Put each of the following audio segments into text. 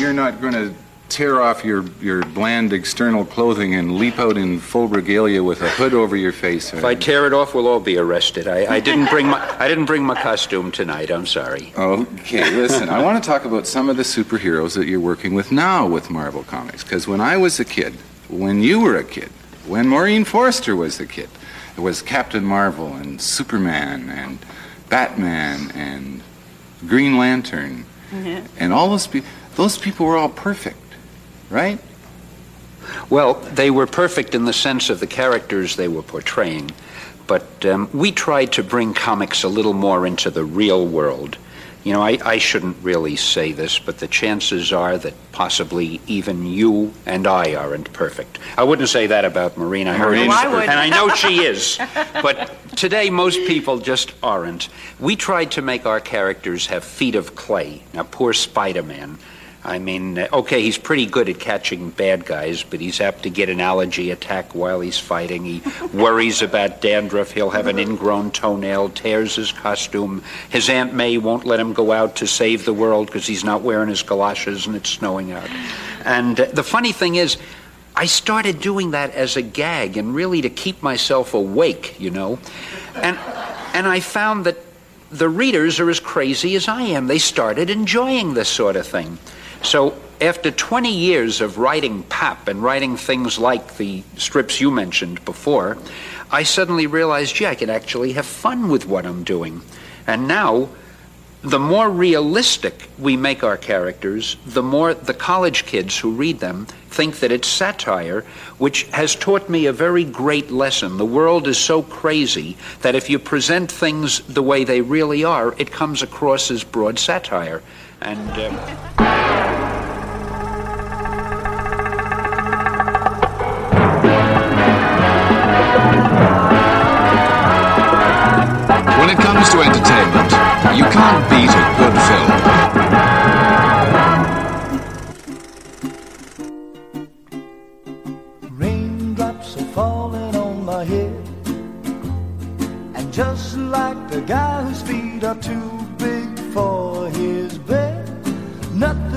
You're not going to tear off your, your bland external clothing and leap out in full regalia with a hood over your face. If I tear it off, we'll all be arrested. I, I didn't bring my I didn't bring my costume tonight. I'm sorry. Okay, listen. I want to talk about some of the superheroes that you're working with now with Marvel Comics. Because when I was a kid, when you were a kid, when Maureen Forrester was a kid, it was Captain Marvel and Superman and Batman and Green Lantern mm-hmm. and all those people. Those people were all perfect, right? Well, they were perfect in the sense of the characters they were portraying, but um, we tried to bring comics a little more into the real world. You know, I, I shouldn't really say this, but the chances are that possibly even you and I aren't perfect. I wouldn't say that about Marina Maureen- Hernandez, No, I would. and I know she is. But today, most people just aren't. We tried to make our characters have feet of clay. Now, poor Spider-Man. I mean, uh, okay, he's pretty good at catching bad guys, but he's apt to get an allergy attack while he's fighting. He worries about dandruff. He'll have an ingrown toenail, tears his costume. His Aunt May won't let him go out to save the world because he's not wearing his galoshes and it's snowing out. And uh, the funny thing is, I started doing that as a gag and really to keep myself awake, you know. And and I found that the readers are as crazy as I am. They started enjoying this sort of thing. So after 20 years of writing pap and writing things like the strips you mentioned before, I suddenly realized, gee, I can actually have fun with what I'm doing. And now the more realistic we make our characters, the more the college kids who read them think that it's satire, which has taught me a very great lesson. The world is so crazy that if you present things the way they really are, it comes across as broad satire. And um, When it comes to entertainment, you can't beat a good film. Raindrops are falling on my head. And just like the guy whose feet are too big for his bed, nothing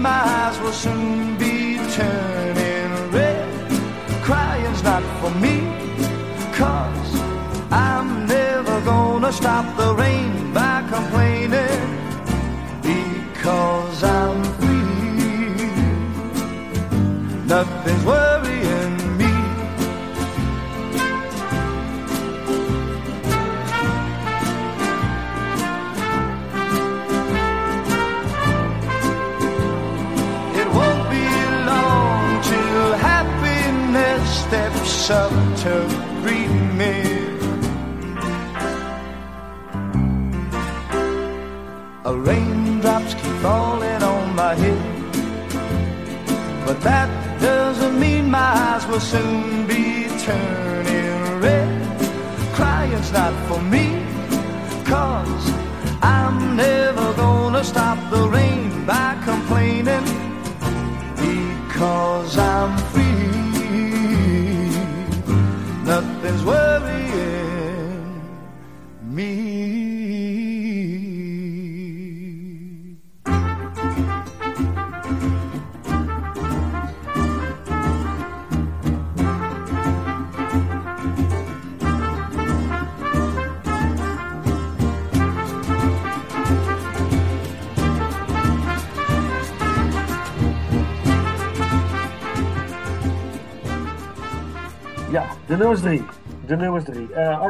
my eyes will soon up to greet me. A raindrops keep falling on my head. But that doesn't mean my eyes will soon be turning red. Crying's not for me,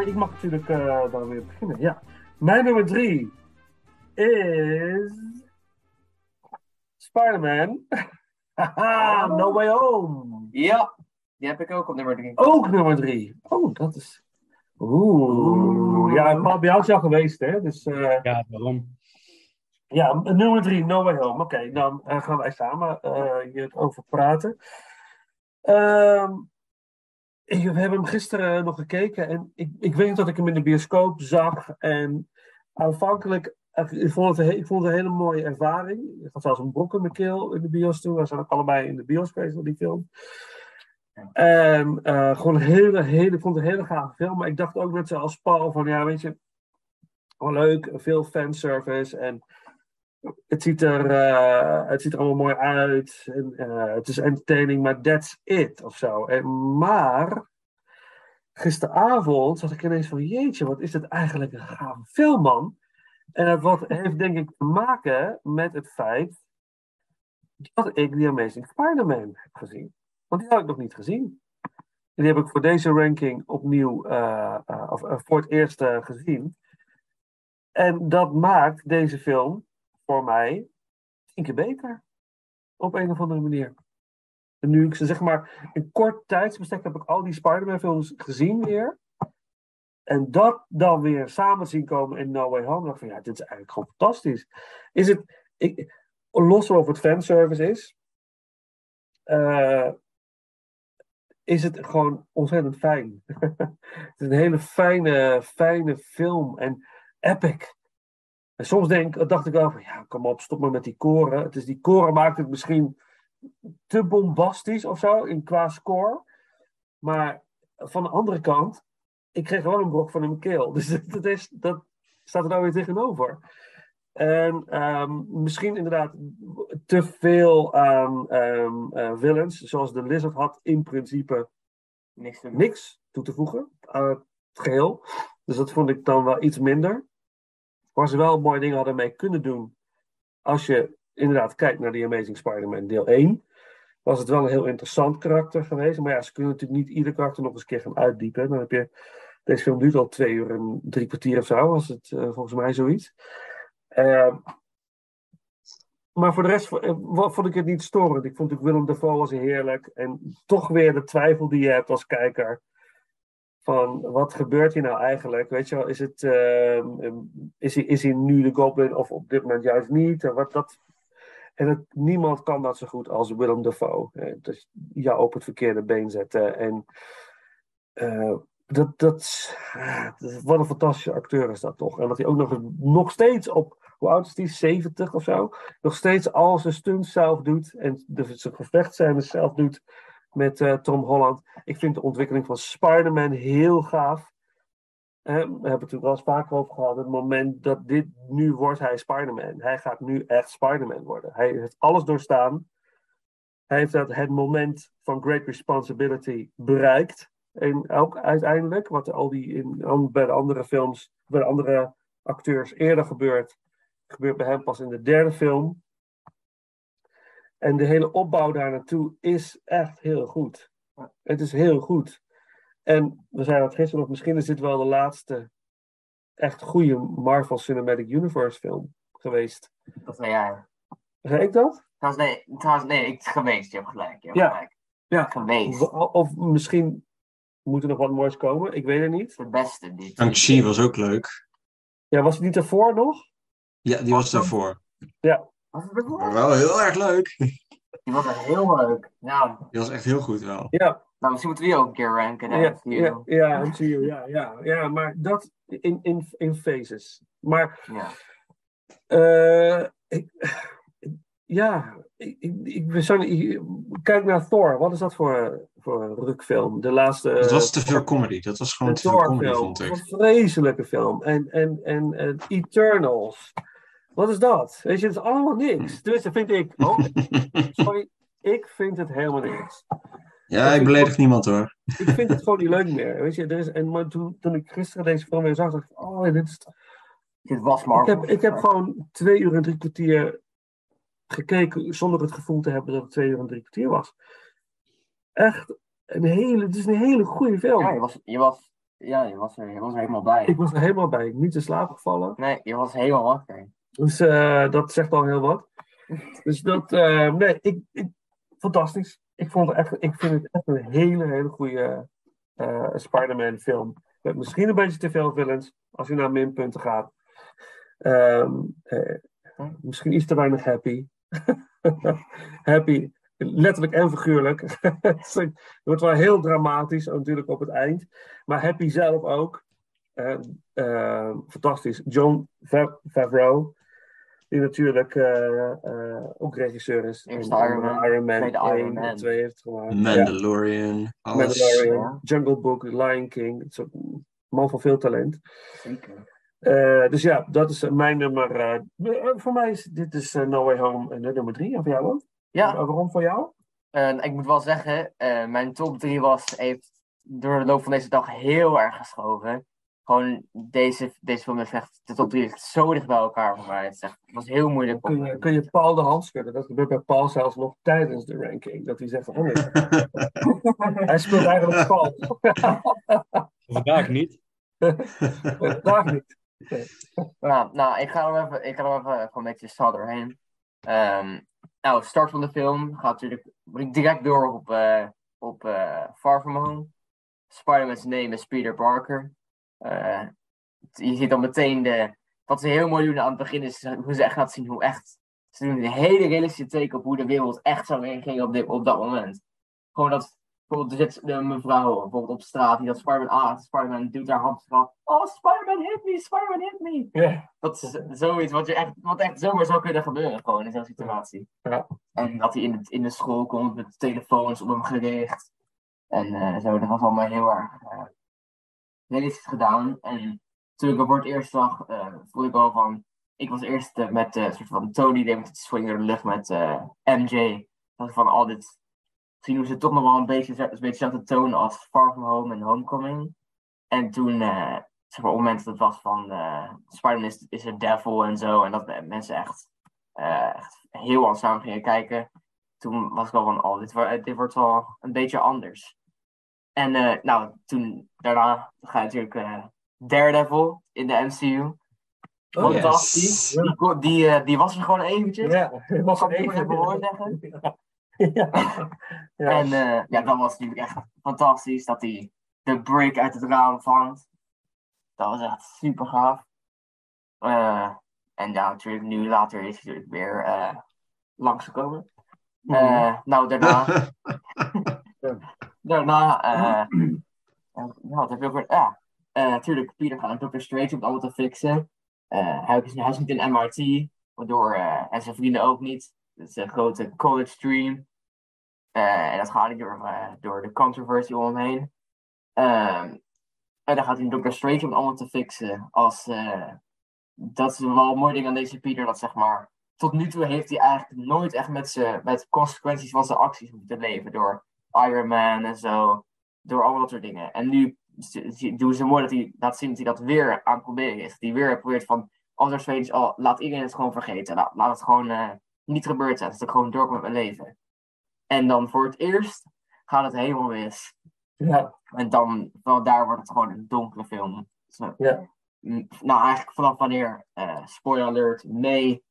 drie. Ik mag natuurlijk eh, dan weer beginnen. Ja. Mijn nummer drie is. Spider-Man. Haha, no Way Home. Ja, die heb ik ook op nummer 3. Ook nummer drie. Oh, dat is. Oeh. Ja, Paul, bij jou is al geweest, hè? Dus eh, Ja, waarom? ja, nummer drie, No Way Home. Oké, dan eh, gaan wij samen eh hierover praten. Ehm, we hebben hem gisteren nog gekeken en ik, ik weet dat ik hem in de bioscoop zag. En aanvankelijk, eh, ik vond het, ik vond het een hele mooie ervaring. Ik had zelfs een brok in mijn keel in de bios toen. We zijn ook allebei in de bios geweest voor die film. En eh, gewoon een hele, hele, ik vond het een hele gave film. Maar ik dacht ook net zoals Paul van, ja, weet je, wel leuk, veel fanservice en het ziet er, eh, het ziet er allemaal mooi uit. En, eh, het is entertaining, maar that's it of zo. En, maar gisteravond zat ik ineens van, jeetje, wat is dit eigenlijk een gave film, man. En het wat heeft denk ik te maken met het feit dat ik die Amazing Spider-Man heb gezien. Want die had ik nog niet gezien. En die heb ik voor deze ranking opnieuw, eh, of voor het eerst gezien. En dat maakt deze film voor mij tien keer beter. Op een of andere manier. En nu ik ze zeg maar in kort tijdsbestek heb ik al die Spider-Man films gezien weer. En dat dan weer samen zien komen in No Way Home. ik van ja, dit is eigenlijk gewoon fantastisch. Is het, los van of het fanservice is, eh, is het gewoon ontzettend fijn. het is een hele fijne, fijne film en epic. En soms denk, dacht ik wel van, ja, kom op, stop maar met die koren. Het is die koren maakt het misschien te bombastisch of zo, in qua score. Maar van de andere kant, ik kreeg wel een brok van mijn keel. Dus dat, is, dat staat er nou weer tegenover. En ehm, misschien inderdaad te veel aan ehm, eh, villains, zoals de Lizard had in principe Niks niks toe te voegen aan het geheel. Dus dat vond ik dan wel iets minder. Waar ze wel mooie dingen hadden mee kunnen doen. Als je inderdaad kijkt naar die Amazing Spider-Man deel 1. Was het wel een heel interessant karakter geweest. Maar ja, ze kunnen natuurlijk niet ieder karakter nog eens een keer gaan uitdiepen. Dan heb je. Deze film duurt al twee uur en drie kwartier of zo. Was het eh, volgens mij zoiets. Eh, maar voor de rest eh, vond ik het niet storend. Ik vond ook Willem Dafoe was heerlijk. En toch weer de twijfel die je hebt als kijker. Van wat gebeurt hier nou eigenlijk? Weet je wel, is, het, ehm, is, hij, is hij nu de Goblin of op dit moment juist niet? En, wat, dat, en het, niemand kan dat zo goed als Willem Dafoe. Eh, Dus jou op het verkeerde been zetten. En eh, dat, dat, ah, wat een fantastische acteur is dat toch. En dat hij ook nog, nog steeds op, hoe oud is hij? 70 of zo? Nog steeds al zijn stunts zelf doet. En de, zijn gevechtscènes zelf doet met eh, Tom Holland. Ik vind de ontwikkeling van Spider-Man heel gaaf. Eh, we hebben het natuurlijk wel eens vaker over gehad. Het moment dat dit, nu wordt hij Spider-Man. Hij gaat nu echt Spider-Man worden. Hij heeft alles doorstaan. Hij heeft dat, het moment van great responsibility bereikt. En ook uiteindelijk, wat al die in, bij de andere films, bij de andere acteurs eerder gebeurt, gebeurt bij hem pas in de derde film. En de hele opbouw daar naartoe is echt heel goed. Het is heel goed. En we zeiden dat gisteren nog, misschien is dit wel de laatste echt goede Marvel Cinematic Universe film geweest. Dat zei jij. Zei ik dat? Trouwens, nee, trouwens, nee, ik geweest. Je hebt gelijk. Je hebt Ja. gelijk. Ja. Geweest. Of, of misschien moet er nog wat moois komen, ik weet het niet. De beste. Die, Shang-Chi was ook leuk. Ja, was het niet ervoor nog? Ja, die was daarvoor. Ervoor? Maar wel heel erg leuk. Die was echt heel leuk. Nou, Die was echt heel goed wel. Ja, nou misschien moeten we die ook een keer ranken. hè, ja, MCU. ja, ja, MCU, ja, ja, ja, maar dat in, in, in phases. Maar Ja. eh, ik, ja, ik, ik, ik, we zijn- ik- kijk naar Thor. Wat is dat voor, voor een rukfilm? De laatste. Dat was te veel comedy. Dat was gewoon te veel comedy, vond ik. Een vreselijke film. En, en, en, en Eternals. Wat is dat? Weet je, het is allemaal niks. Tenminste, vind ik. Oh, sorry, ik vind het helemaal niks. Ja, ik beledig niemand hoor. Ik vind het gewoon niet leuk meer. Weet je, er is, en maar toen, toen ik gisteren deze film weer zag, dacht ik, oh, dit is, Dit was ik, Marvel. heb, ik heb gewoon twee uur en drie kwartier gekeken zonder het gevoel te hebben dat het twee uur en drie kwartier was. Echt, een hele, het is een hele goede film. Ja, je was, je was, ja, je was, er, je was er helemaal bij. Ik was er helemaal bij, niet in slaap gevallen. Nee, je was helemaal wakker. Dus eh, dat zegt al heel wat. Dus dat, eh, nee, ik, fantastisch. Ik, vond het echt, ik vind het echt een hele, hele goede eh, Spider-Man film. Met misschien een beetje te veel villains, als je naar minpunten gaat. Ehm, eh, misschien iets te weinig happy. happy, letterlijk en figuurlijk. het wordt wel heel dramatisch, natuurlijk op het eind. Maar happy zelf ook. Eh, eh, fantastisch. John Fa- Favreau, die natuurlijk eh, eh, ook regisseur is. Eerste En- Iron Man, Iron Man tweede 1 Iron en Man. 2 heeft gemaakt. Ja. Mandalorian, alles. Mandalorian. Jungle Book, Lion King. Het is ook een man van veel talent. Zeker. Eh, dus ja, dat is mijn nummer. voor mij is dit is No Way Home nummer drie. En voor jou ook? Ja, waarom voor jou? ik moet wel zeggen, eh, mijn top 3 was, heeft door de loop van deze dag heel erg geschoven. Gewoon deze, deze film is echt, de top 3 ligt zo dicht bij elkaar voor mij. Het, is echt, het was heel moeilijk. Kun je, kun je Paul de hand schudden? Dat gebeurt bij Paul zelfs nog tijdens de ranking. Dat hij zegt: van, oh nee, hij speelt eigenlijk Paul. Vandaag niet. Daar niet. Nou, nou, ik ga er even, ik ga er even gewoon een beetje snel doorheen. Ehm, nou, start van de film gaat natuurlijk direct door op, eh, op eh, Far From Home. Spider-Man's name is Peter Parker. Eh, je ziet dan meteen de, wat ze heel mooi doen aan het begin is hoe ze echt laten zien hoe echt. Ze doen een hele realistische take op hoe de wereld echt zou reageren op, dit, op dat moment. Gewoon dat, bijvoorbeeld, er zit een mevrouw bijvoorbeeld op straat die dat Spider-Man aan, Spider-Man doet haar hand van, oh Spider-Man hit me, Spider-Man hit me. Dat is zoiets wat, je echt, wat echt zomaar zou kunnen gebeuren, gewoon in zo'n situatie. Ja. En dat hij in, het, in de school komt met telefoons op hem gericht. En eh, zo, dat was allemaal heel erg realistisch gedaan. En toen ik hem voor het eerst zag, eh voelde ik al van. Ik was eerst eh, met eh, soort van Tony, die met swing door de lucht met MJ. Dat van al dit. Zien hoe ze toch nog wel een beetje, een beetje dezelfde toon als Far From Home en Homecoming. En toen, op het moment dat het was van eh Spider-Man is, is een devil en zo. En dat mensen echt, echt heel aan samen gingen kijken. Toen was ik al van, oh, dit, dit wordt wel een beetje anders. En eh, nou, toen, daarna ga je natuurlijk eh, Daredevil in de MCU. Oh, Fantastisch. Die, eh, die was er gewoon eventjes. Ja, het was ik even. zeggen? Ja. Ja. En eh, ja, dat was natuurlijk echt fantastisch. Dat hij de break uit het raam vangt. Dat was echt super gaaf. Eh, en ja, natuurlijk nu later is hij natuurlijk weer eh langsgekomen. Eh, nou, daarna... daarna... eh ja, wat heb je ook weer... Ja, eh, natuurlijk, Peter gaat naar Dr. Strange om het allemaal te fixen. Eh, hij, is, hij is niet in MRT, waardoor... en zijn vrienden ook niet. Het is een grote college. Eh, en dat gaat niet door, door de controversie om hem heen. Ehm, en dan gaat hij Dr. Strange om het allemaal te fixen. Als, dat is wel een mooi ding aan deze Peter. Dat zeg maar, tot nu toe heeft hij eigenlijk nooit echt met, met consequenties van zijn acties moeten leven. Door Iron Man en zo. Door allemaal dat soort dingen. En nu doen ze mooi dat hij laat zien dat hij dat weer aan het proberen is. Hij weer probeert van, als er Strange, oh, laat iedereen het gewoon vergeten. Laat, laat het gewoon eh, niet gebeurd zijn. Dat ik gewoon door met mijn leven. En dan voor het eerst gaat het helemaal mis. Ja. En dan, wel daar wordt het gewoon een donkere film. Zo. Ja. Nou, eigenlijk vanaf wanneer, eh spoiler alert, May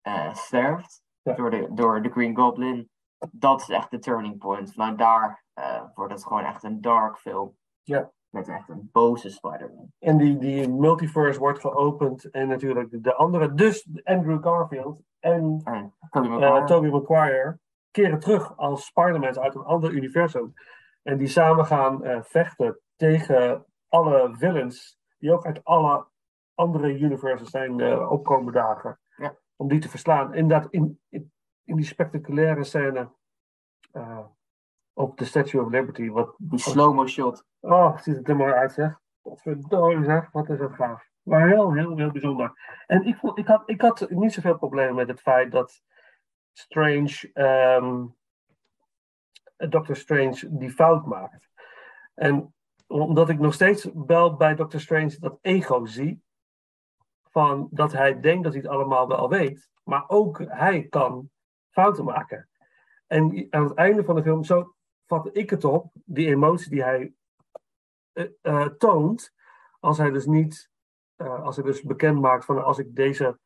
eh, sterft Ja. door, de, door de Green Goblin. Dat is echt de turning point. Vanuit daar eh, wordt het gewoon echt een dark film. Ja. Met echt een boze Spider-Man. En die, die multiverse wordt geopend. En natuurlijk de andere, dus Andrew Garfield en En Tobey eh Maguire. Tobey Maguire keren terug als Spider-Man uit een ander universum. En die samen gaan eh, vechten tegen alle villains die ook uit alle andere universes zijn eh, opkomen dagen. Ja. Om die te verslaan. En dat in, in, in die spectaculaire scène eh, op de Statue of Liberty. Wat, Die slow-mo shot. Oh, ziet het er mooi uit, zeg. Wat verdorie, zeg. Wat is dat gaaf. Maar heel, heel, heel bijzonder. En ik, vond, ik, had, ik had niet zoveel problemen met het feit dat Strange, ehm Doctor Strange, die fout maakt. En omdat ik nog steeds wel bij Doctor Strange dat ego zie, van dat hij denkt dat hij het allemaal wel weet, maar ook hij kan fouten maken. En aan het einde van de film, zo vatte ik het op, die emotie die hij eh, eh, toont, als hij dus niet, eh, als hij dus bekend maakt van als ik deze,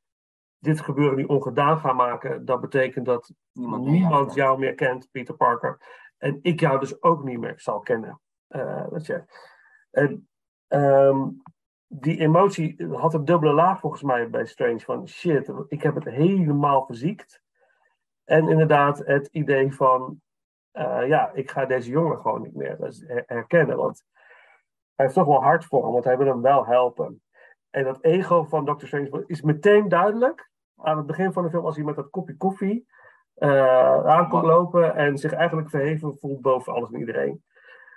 dit gebeuren nu ongedaan ga maken, dat betekent dat Niemand jou meer kent, Peter Parker. En ik jou dus ook niet meer zal kennen. Weet je. En ehm, die emotie had een dubbele laag volgens mij bij Strange. Van shit, ik heb het helemaal verziekt. En inderdaad het idee van, eh, ja, ik ga deze jongen gewoon niet meer her- herkennen. Want hij heeft toch wel hard voor hem, want hij wil hem wel helpen. En dat ego van Dr. Strange is meteen duidelijk. Aan het begin van de film, als hij met dat kopje koffie eh aankomt lopen en zich eigenlijk verheven voelt boven alles en iedereen.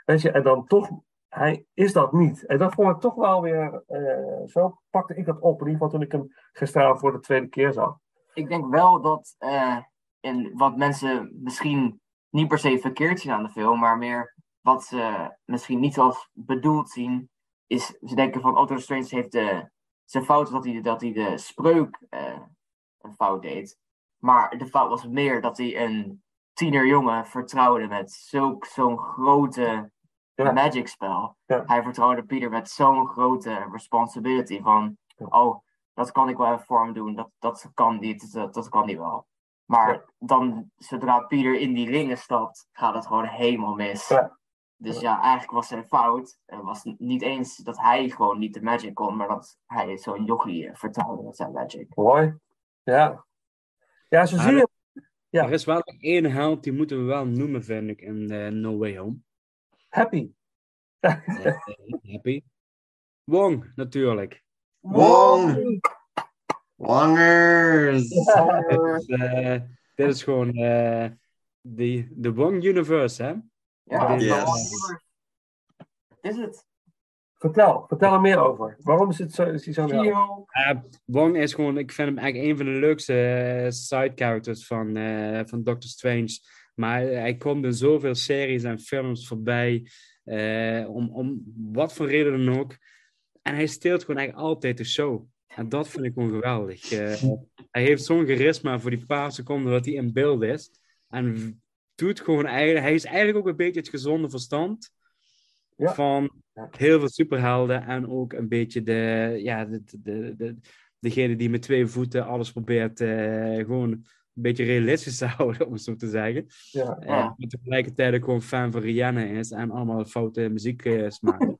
Weet je, en dan toch, hij is dat niet. En dat vond ik toch wel weer, eh, zo pakte ik dat op. In ieder geval toen ik hem gisteravond voor de tweede keer zag. Ik denk wel dat, en wat mensen misschien niet per se verkeerd zien aan de film, maar meer wat ze misschien niet als bedoeld zien, is ze denken van Otto Strange heeft de, zijn fout dat hij, dat hij de spreuk eh, een fout deed. Maar de fout was meer dat hij een tienerjongen vertrouwde met zulk, zo'n grote Ja. magic spel. Ja. Hij vertrouwde Pieter met zo'n grote responsibility van, oh, dat kan ik wel even voor hem doen, dat, dat kan niet, dat, dat kan niet wel. Maar Ja. dan, zodra Pieter in die ringen stapt, gaat het gewoon helemaal mis. Ja. Dus ja, eigenlijk was zijn fout. Het was niet eens dat hij gewoon niet de magic kon, maar dat hij zo'n jochie eh, vertrouwde met zijn magic. Mooi. Ja. Ja, zo zie je. Ja. Er is wel één held, die moeten we wel noemen, vind ik, in eh, No Way Home. Happy. Eh, happy. Wong, natuurlijk. Wong! Wangers! Dus, eh, dit is gewoon eh, de, de Wong Universe, hè? Ja, Yes. dat was- Is het? Vertel, vertel er meer over. Waarom is, het zo, is hij zo Gio. Eh, Wong is gewoon, ik vind hem eigenlijk een van de leukste side characters van, van Doctor Strange. Maar hij komt in zoveel series en films voorbij, om, om wat voor reden dan ook. En hij steelt gewoon eigenlijk altijd de show. En dat vind ik gewoon geweldig. Eh, hij heeft zo'n charisma voor die paar seconden dat hij in beeld is. En doet gewoon eigenlijk, hij is eigenlijk ook een beetje het gezonde verstand Ja. van heel veel superhelden en ook een beetje de, ja, de, de, de, degene die met twee voeten alles probeert eh, gewoon een beetje realistisch te houden, om het zo te zeggen. Ja. Eh, Ja. maar tegelijkertijd ook gewoon fan van Rihanna is en allemaal foute muziek eh, smaakt.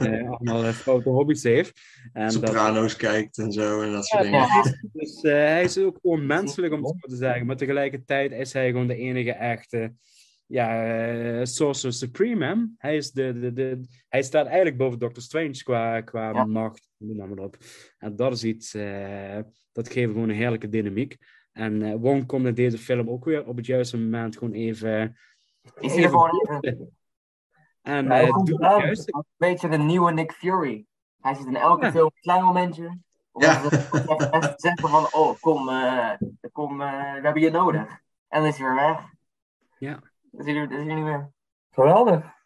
Eh, allemaal foute hobby's heeft. En dat, Soprano's kijkt en zo en dat soort dingen. Dus eh, hij is ook gewoon menselijk, om het zo te zeggen. Maar tegelijkertijd is hij gewoon de enige echte ja, eh, Sorcerer Supreme. Hè? Hij, is de, de, de, hij staat eigenlijk boven Doctor Strange qua, qua Ja. macht. Noem maar op. En dat is iets, eh, dat geeft gewoon een heerlijke dynamiek. En eh, Wong komt in deze film ook weer op het juiste moment gewoon even... Is hij er gewoon even En Ja, hij eh, komt doet eraan. het juiste. een beetje de nieuwe Nick Fury? Hij zit in elke Ja. film een klein momentje. Om Ja. even te zeggen van, oh, kom, eh, kom eh, we hebben je nodig. En dan is hij weer weg. Ja. Dan is hij, er- is hij niet meer. Geweldig.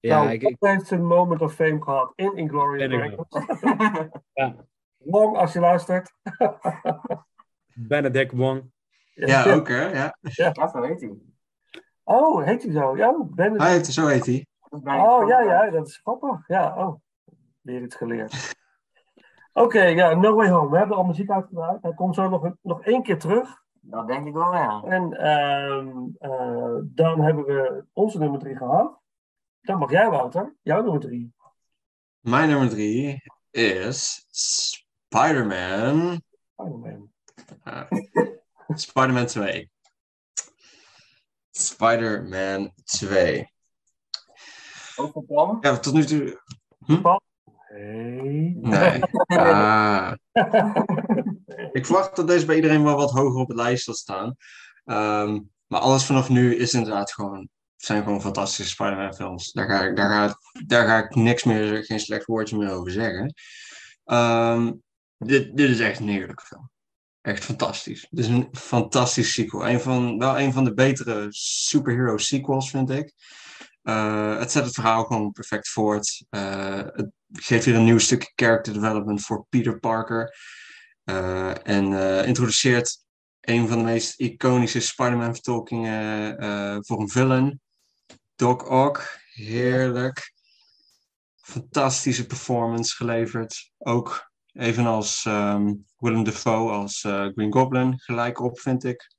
Ja, nou, ik, heeft zijn moment of fame gehad in Inglourious In Basterds. ja. Long, als je luistert. Benedict Wong. Ja, ook hè? Ja. ja, zo heet hij. Oh, heet hij zo? Ja, ben Hij heeft, zo heet hij. Dat Oh, ja, ja, dat is grappig. Ja, oh. Weer iets geleerd. Oké, ja, No Way Home. We hebben al muziek uitgedraaid. Hij komt zo nog, een- nog één keer terug. Dat denk ik wel, ja. En ehm, eh, dan hebben we onze nummer drie gehad. Dan mag jij, Wouter. Jouw nummer drie. Mijn nummer drie is Spider-Man. Spider-Man. Eh, Spider-Man 2. Spider-Man 2. Ook op plan? Ja, tot nu toe. Hey. Nee. Ah. Ik verwacht dat deze bij iedereen wel wat hoger op het lijst zal staan. Ehm, maar alles vanaf nu is inderdaad gewoon, zijn gewoon fantastische Spider-Man films. Daar ga, ik, daar, ga, daar ga ik niks meer, geen slecht woordje meer over zeggen. Ehm, dit, dit is echt een heerlijke film. Echt fantastisch. Dit is een fantastisch sequel. Een van, wel een van de betere superhero sequels, vind ik. Eh, het zet het verhaal gewoon perfect voort. Eh, het geeft weer een nieuw stukje character development voor Peter Parker. Eh, en introduceert een van de meest iconische Spider-Man vertolkingen eh, voor een villain. Doc Ock, heerlijk. Fantastische performance geleverd. Ook evenals ehm, Willem Dafoe als eh, Green Goblin, gelijk op vind ik.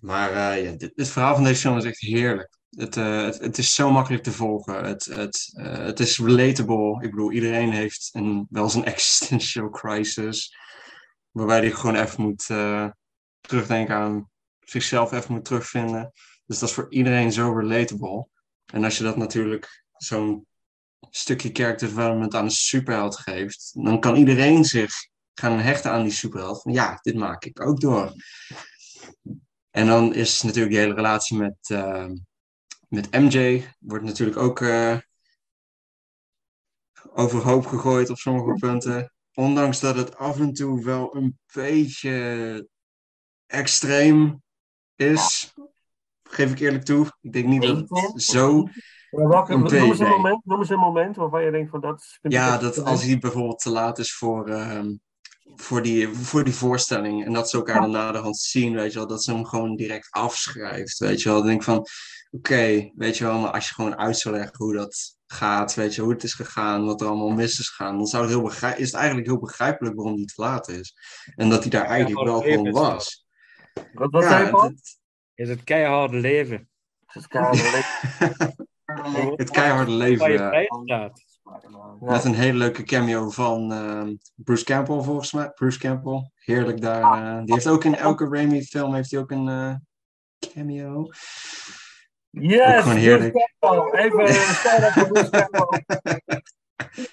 Maar eh, ja, dit, het verhaal van deze film is echt heerlijk. Het, eh, het, het is zo makkelijk te volgen. Het, het, het is relatable. Ik bedoel, iedereen heeft een, wel eens een existential crisis. Waarbij hij gewoon even moet terugdenken aan zichzelf, even moet terugvinden. Dus dat is voor iedereen zo relatable. En als je dat natuurlijk zo'n stukje character development aan een superheld geeft, dan kan iedereen zich gaan hechten aan die superheld. Van ja, dit maak ik ook door. En dan is natuurlijk de hele relatie met, eh, met MJ, wordt natuurlijk ook eh, overhoop gegooid op sommige punten. Ondanks dat het af en toe wel een beetje extreem is, geef ik eerlijk toe. Ik denk niet dat het zo Maar welke, Een noem, eens een moment, noem eens een moment waarvan je denkt van dat... is- Ja, dat als hij bijvoorbeeld te laat is voor, ehm, voor, die, voor die voorstelling en dat ze elkaar dan naderhand zien, weet je wel, dat ze hem gewoon direct afschrijft, weet je wel. Dan denk ik van, oké, weet je wel, maar als je gewoon uit zou leggen hoe dat gaat, weet je, hoe het is gegaan, wat er allemaal mis is gegaan, dan zou het heel begrij- is het eigenlijk heel begrijpelijk waarom hij te laat is. En dat hij daar eigenlijk wel gewoon is was. Wat, je, Paul? het, Is het keiharde leven. Het het keiharde leven, Waar je ja. bij staat. Met een hele leuke cameo van ehm, Bruce Campbell, volgens mij. Bruce Campbell, heerlijk daar. eh, die heeft ook in elke Raimi-film heeft hij ook een eh, cameo. Ook Yes! gewoon heerlijk. Bruce Campbell. Even een.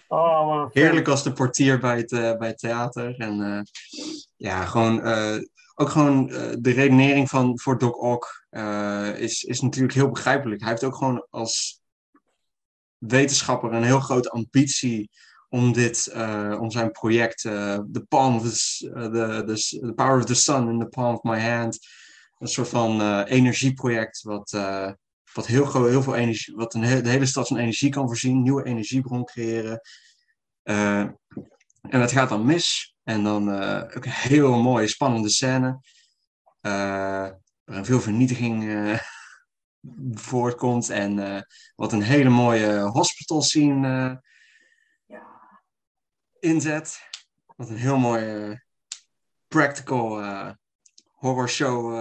Oh, Heerlijk als de portier bij het, eh, bij het theater. En eh, ja, gewoon, eh, ook gewoon eh, de redenering van, voor Doc Ock eh, is, is natuurlijk heel begrijpelijk. Hij heeft ook gewoon als wetenschapper een heel grote ambitie om dit, eh, om zijn project, The Palm of the, the, the, Power of the Sun in the Palm of My Hand, een soort van energieproject wat, wat heel, gro- heel veel energie, wat een de hele stad van energie kan voorzien, nieuwe energiebron creëren. En het gaat dan mis. En dan eh, ook een heel mooie, spannende scène. eh, waarin veel vernietiging eh, voortkomt. En wat een hele mooie hospital scene inzet. Wat een heel mooie practical horror show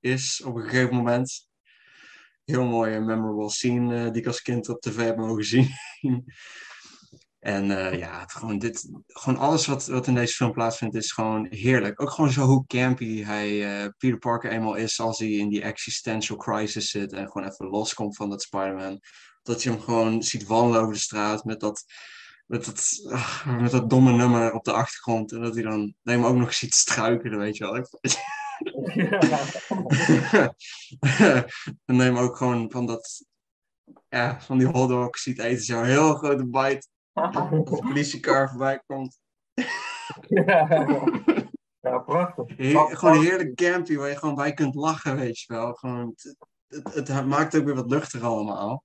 is op een gegeven moment. Heel mooie memorable scene die ik als kind op tv heb mogen zien. En eh, ja, het, gewoon, dit, gewoon alles wat, wat in deze film plaatsvindt is gewoon heerlijk. Ook gewoon zo hoe campy hij, eh, Peter Parker eenmaal is als hij in die existential crisis zit en gewoon even loskomt van dat Spider-Man. Dat je hem gewoon ziet wandelen over de straat met dat, met dat, ah, met dat domme nummer op de achtergrond. En dat hij dan hem ook nog ziet struikelen, weet je wel. En neem ook gewoon van dat, ja, van die hotdog ziet eten, zo'n heel grote bite. Als de politiekar voorbij komt. Ja, ja prachtig. Heer- gewoon heerlijk campy waar je gewoon bij kunt lachen, weet je wel. Gewoon, het, het, het maakt ook weer wat luchtiger allemaal.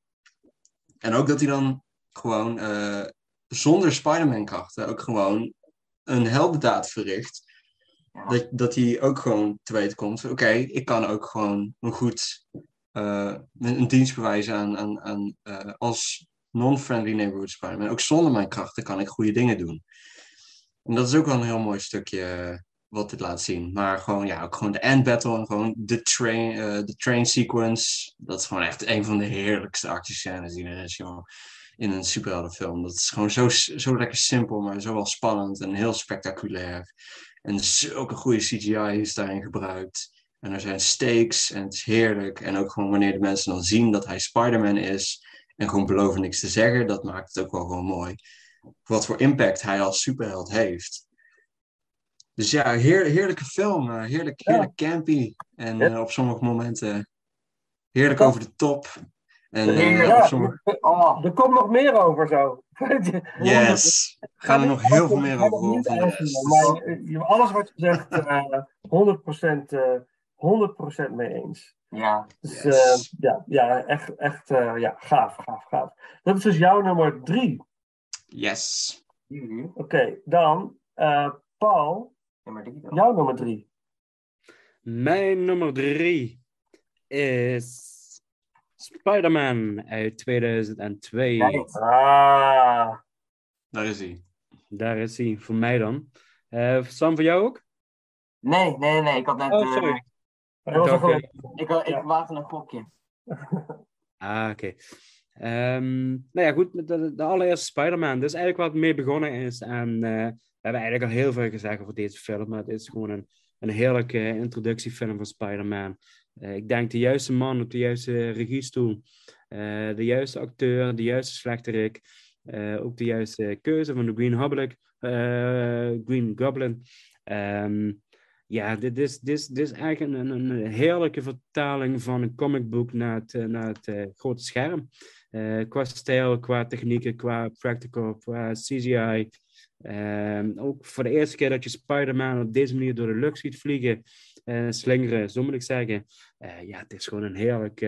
En ook dat hij dan gewoon eh, zonder Spider-Man krachten ook gewoon een heldendaad verricht. Dat, dat hij ook gewoon te weten komt. van, Oké, ik kan ook gewoon een goed eh, een, een dienst bewijzen aan, aan, aan eh, als non-friendly neighborhood Spider-Man. Ook zonder mijn krachten kan ik goede dingen doen. En dat is ook wel een heel mooi stukje eh, wat dit laat zien. Maar gewoon, ja, ook gewoon de end battle en gewoon de train, eh, de train sequence. Dat is gewoon echt een van de heerlijkste actiescènes die er is, joh. In een superheldenfilm. Dat is gewoon zo, zo lekker simpel, maar zo wel spannend en heel spectaculair. En zulke goede CGI is daarin gebruikt. En er zijn stakes en het is heerlijk. En ook gewoon wanneer de mensen dan zien dat hij Spider-Man is en gewoon beloven niks te zeggen, dat maakt het ook wel gewoon mooi. Wat voor impact hij als superheld heeft. Dus ja, heer, heerlijke film. eh, heerlijk, heerlijk campy. En Ja. eh, op sommige momenten heerlijk over de top. En eh, Ja, sommige... Oh, er komt nog meer over zo. Yes! Gaan er nog heel veel meer over horen. Yes. alles wat je zegt, eh 100%, eh 100% mee eens. Ja. Dus Yes. eh, ja, ja, echt, echt eh, ja, gaaf, gaaf, gaaf. Dat is dus jouw nummer drie. Yes! Mhm. Oké, dan eh, Paul, Nummer drie dan. jouw nummer drie. Mijn nummer drie is Spider-Man uit 2002. Right. Ah, Daar is hij. Daar is hij, voor mij dan. Eh, Sam, voor jou ook? Nee, nee, nee. Ik had net. Oh, eh, was ik, ik Ja. waagde een gokje. Ah, oké. Ehm, nou ja, goed, de, de allereerste Spider-Man. Dat is eigenlijk wat mee begonnen is. En eh, we hebben eigenlijk al heel veel gezegd over deze film. Maar het is gewoon een, een heerlijke introductiefilm van Spider-Man. Eh, ik denk de juiste man op de juiste regiestoel. Eh, de juiste acteur, de juiste slechterik. eh ook de juiste keuze van de Green Goblin. eh, Green Goblin. Ehm, ja, dit is, dit, is, dit een, een, heerlijke vertaling van een comicboek naar het, eh, naar het eh, grote scherm. Eh, qua stijl, qua technieken, qua practical, qua CGI. Ehm, ook voor de eerste keer dat je Spider-Man op deze manier door de lucht ziet vliegen, slingeren, zo moet ik zeggen. Ja, het is gewoon een heerlijk,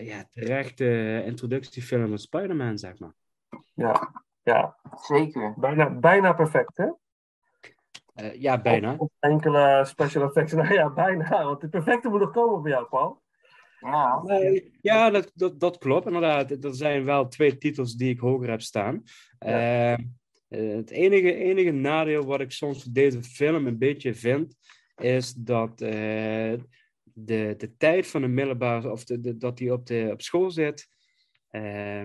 ja, terechte introductiefilm van Spider-Man, zeg maar. Ja, ja. Zeker. Bijna, bijna perfect, hè? Eh, ja, bijna. Of enkele special effects. Nou ja, bijna. Want de perfecte moet nog komen bij jou, Paul. Ja. Nee, ja, dat, dat, dat klopt inderdaad. Er zijn wel twee titels die ik hoger heb staan. Ja. Eh, het enige, enige nadeel wat ik soms voor deze film een beetje vind, is dat eh, de, de tijd van de middelbare, of de, de- dat hij op, de, op school zit, eh,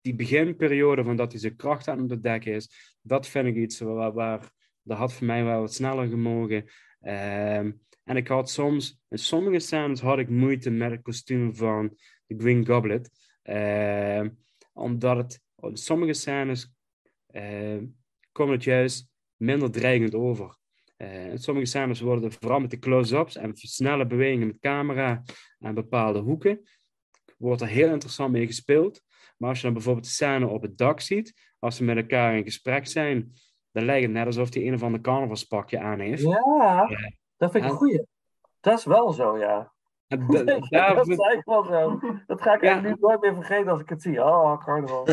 die beginperiode van dat hij zijn kracht aan het ontdekken is, dat vind ik iets waar, waar dat had voor mij wel wat sneller gemogen. Ehm, en ik had soms, in sommige scènes had ik moeite met het kostuum van de Green Goblet. Ehm, omdat het, in sommige scènes ehm, komt het juist minder dreigend over. In sommige scènes worden vooral met de close-ups en snelle bewegingen met camera en bepaalde hoeken, wordt er heel interessant mee gespeeld. Maar als je dan bijvoorbeeld de scène op het dak ziet, als ze met elkaar in gesprek zijn, dan lijkt het net alsof hij een of ander carnavalspakje aan heeft. Ja, dat vind ik een En- goeie. Dat is wel zo, ja. Dat is eigenlijk wel zo. Dat ga ik Ja. nu nooit meer vergeten als ik het zie. Oh, carnaval.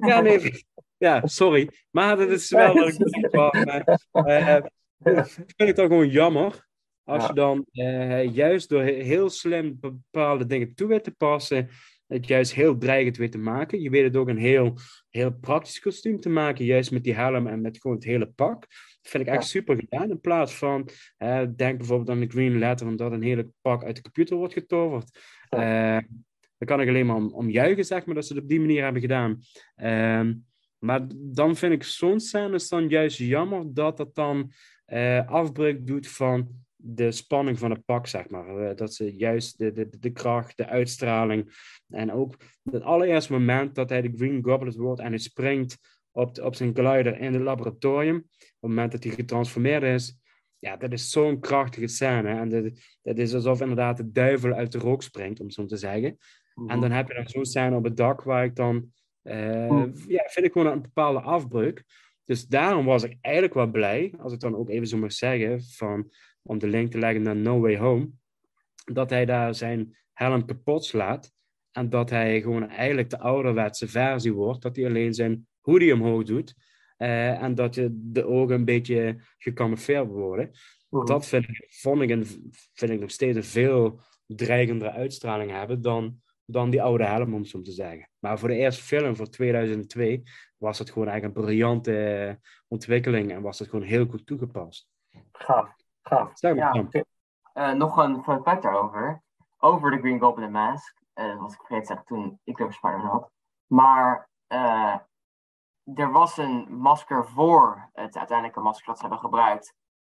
Ja, nee. Ja, sorry. Maar dat is wel ik van. eh, eh, ik vind het dan gewoon jammer. Als Ja. je dan eh, juist door he- heel slim bepaalde dingen toe weet te passen, het juist heel dreigend weet te maken. Je weet het ook een heel, heel praktisch kostuum te maken, juist met die helm en met gewoon het hele pak. Dat vind ik echt Ja. super gedaan. In plaats van, eh, denk bijvoorbeeld aan de Green Letter, omdat een hele pak uit de computer wordt getoverd. Ja. Eh, daar kan ik alleen maar om, om juichen, zeg maar, dat ze het op die manier hebben gedaan. Ehm, maar dan vind ik zo'n scènes dan juist jammer dat dat dan eh, afbreuk doet van de spanning van het pak, zeg maar. Eh, dat ze juist de, de, de kracht, de uitstraling en ook het allereerste moment dat hij de Green Goblet wordt en hij springt op, de- op zijn glider in het laboratorium, op het moment dat hij getransformeerd is, ja, dat is zo'n krachtige scène. En dat, dat is alsof inderdaad de duivel uit de rook springt, om het zo te zeggen. En dan heb je dan zo'n scène op het dak waar ik dan, eh, Mm. ja, vind ik gewoon een bepaalde afbreuk. Dus daarom was ik eigenlijk wel blij, als ik dan ook even zo mag zeggen, van, om de link te leggen naar No Way Home, dat hij daar zijn helm kapot slaat en dat hij gewoon eigenlijk de ouderwetse versie wordt, dat hij alleen zijn hoodie omhoog doet eh, en dat je de ogen een beetje gecamoufleerd worden. Mhm. Dat vind ik, vond ik, een, vind ik nog steeds een veel dreigendere uitstraling hebben dan, dan die oude helm, om het zo te zeggen. Maar voor de eerste film, voor 2002, was het gewoon eigenlijk een briljante ontwikkeling en was het gewoon heel goed toegepast. Gaaf, gaaf. Zeg Ja. Eh, nog een fun fact daarover. Over de Green Goblin Mask. Eh, dat was ik vergeten te zeggen toen ik weer Spider-Man had. Maar eh, er was een masker voor het uiteindelijke masker dat ze hebben gebruikt.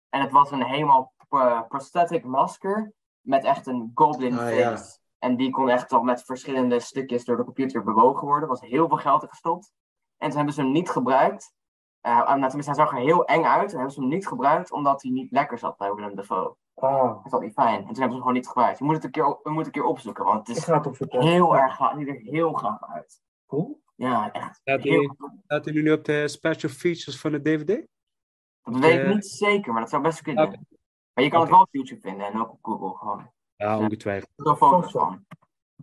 En het was een helemaal eh, prosthetic masker. Met echt een goblin Ah, face. ja. En die kon echt al met verschillende stukjes door de computer bewogen worden. Er was heel veel geld in gestopt. En toen hebben ze hem niet gebruikt. Eh, nou, tenminste, hij zag er heel eng uit. En hebben ze hem niet gebruikt omdat hij niet lekker zat bij Willem Dafoe. Ah, Dat is niet fijn. En toen hebben ze hem gewoon niet gebruikt. Je moet het een keer, op- moeten een keer opzoeken, want het is ga het opzoeken. heel erg gaaf. Het ziet er heel gaaf uit. Cool. Ja, echt. Staat Heel, hij nu op de special features van de DVD? dat weet ik eh, niet zeker, maar dat zou best kunnen. Maar je kan het wel op YouTube vinden en ook op Google gewoon. Ja, ongetwijfeld. Er foto's van.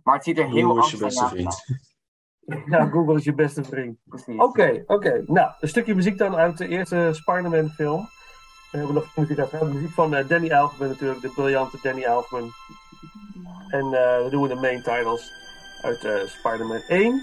Maar het ziet er heel Hoe is je beste Amsterdamse vriend? Ja, Google is je beste vriend. Precies. Oké, oké. Nou, een stukje muziek dan uit de eerste Spider-Man film. We hebben nog. We hebben muziek van eh, Danny Elfman natuurlijk, de briljante Danny Elfman. En eh, dan doen we de main titles uit eh, Spider-Man 1.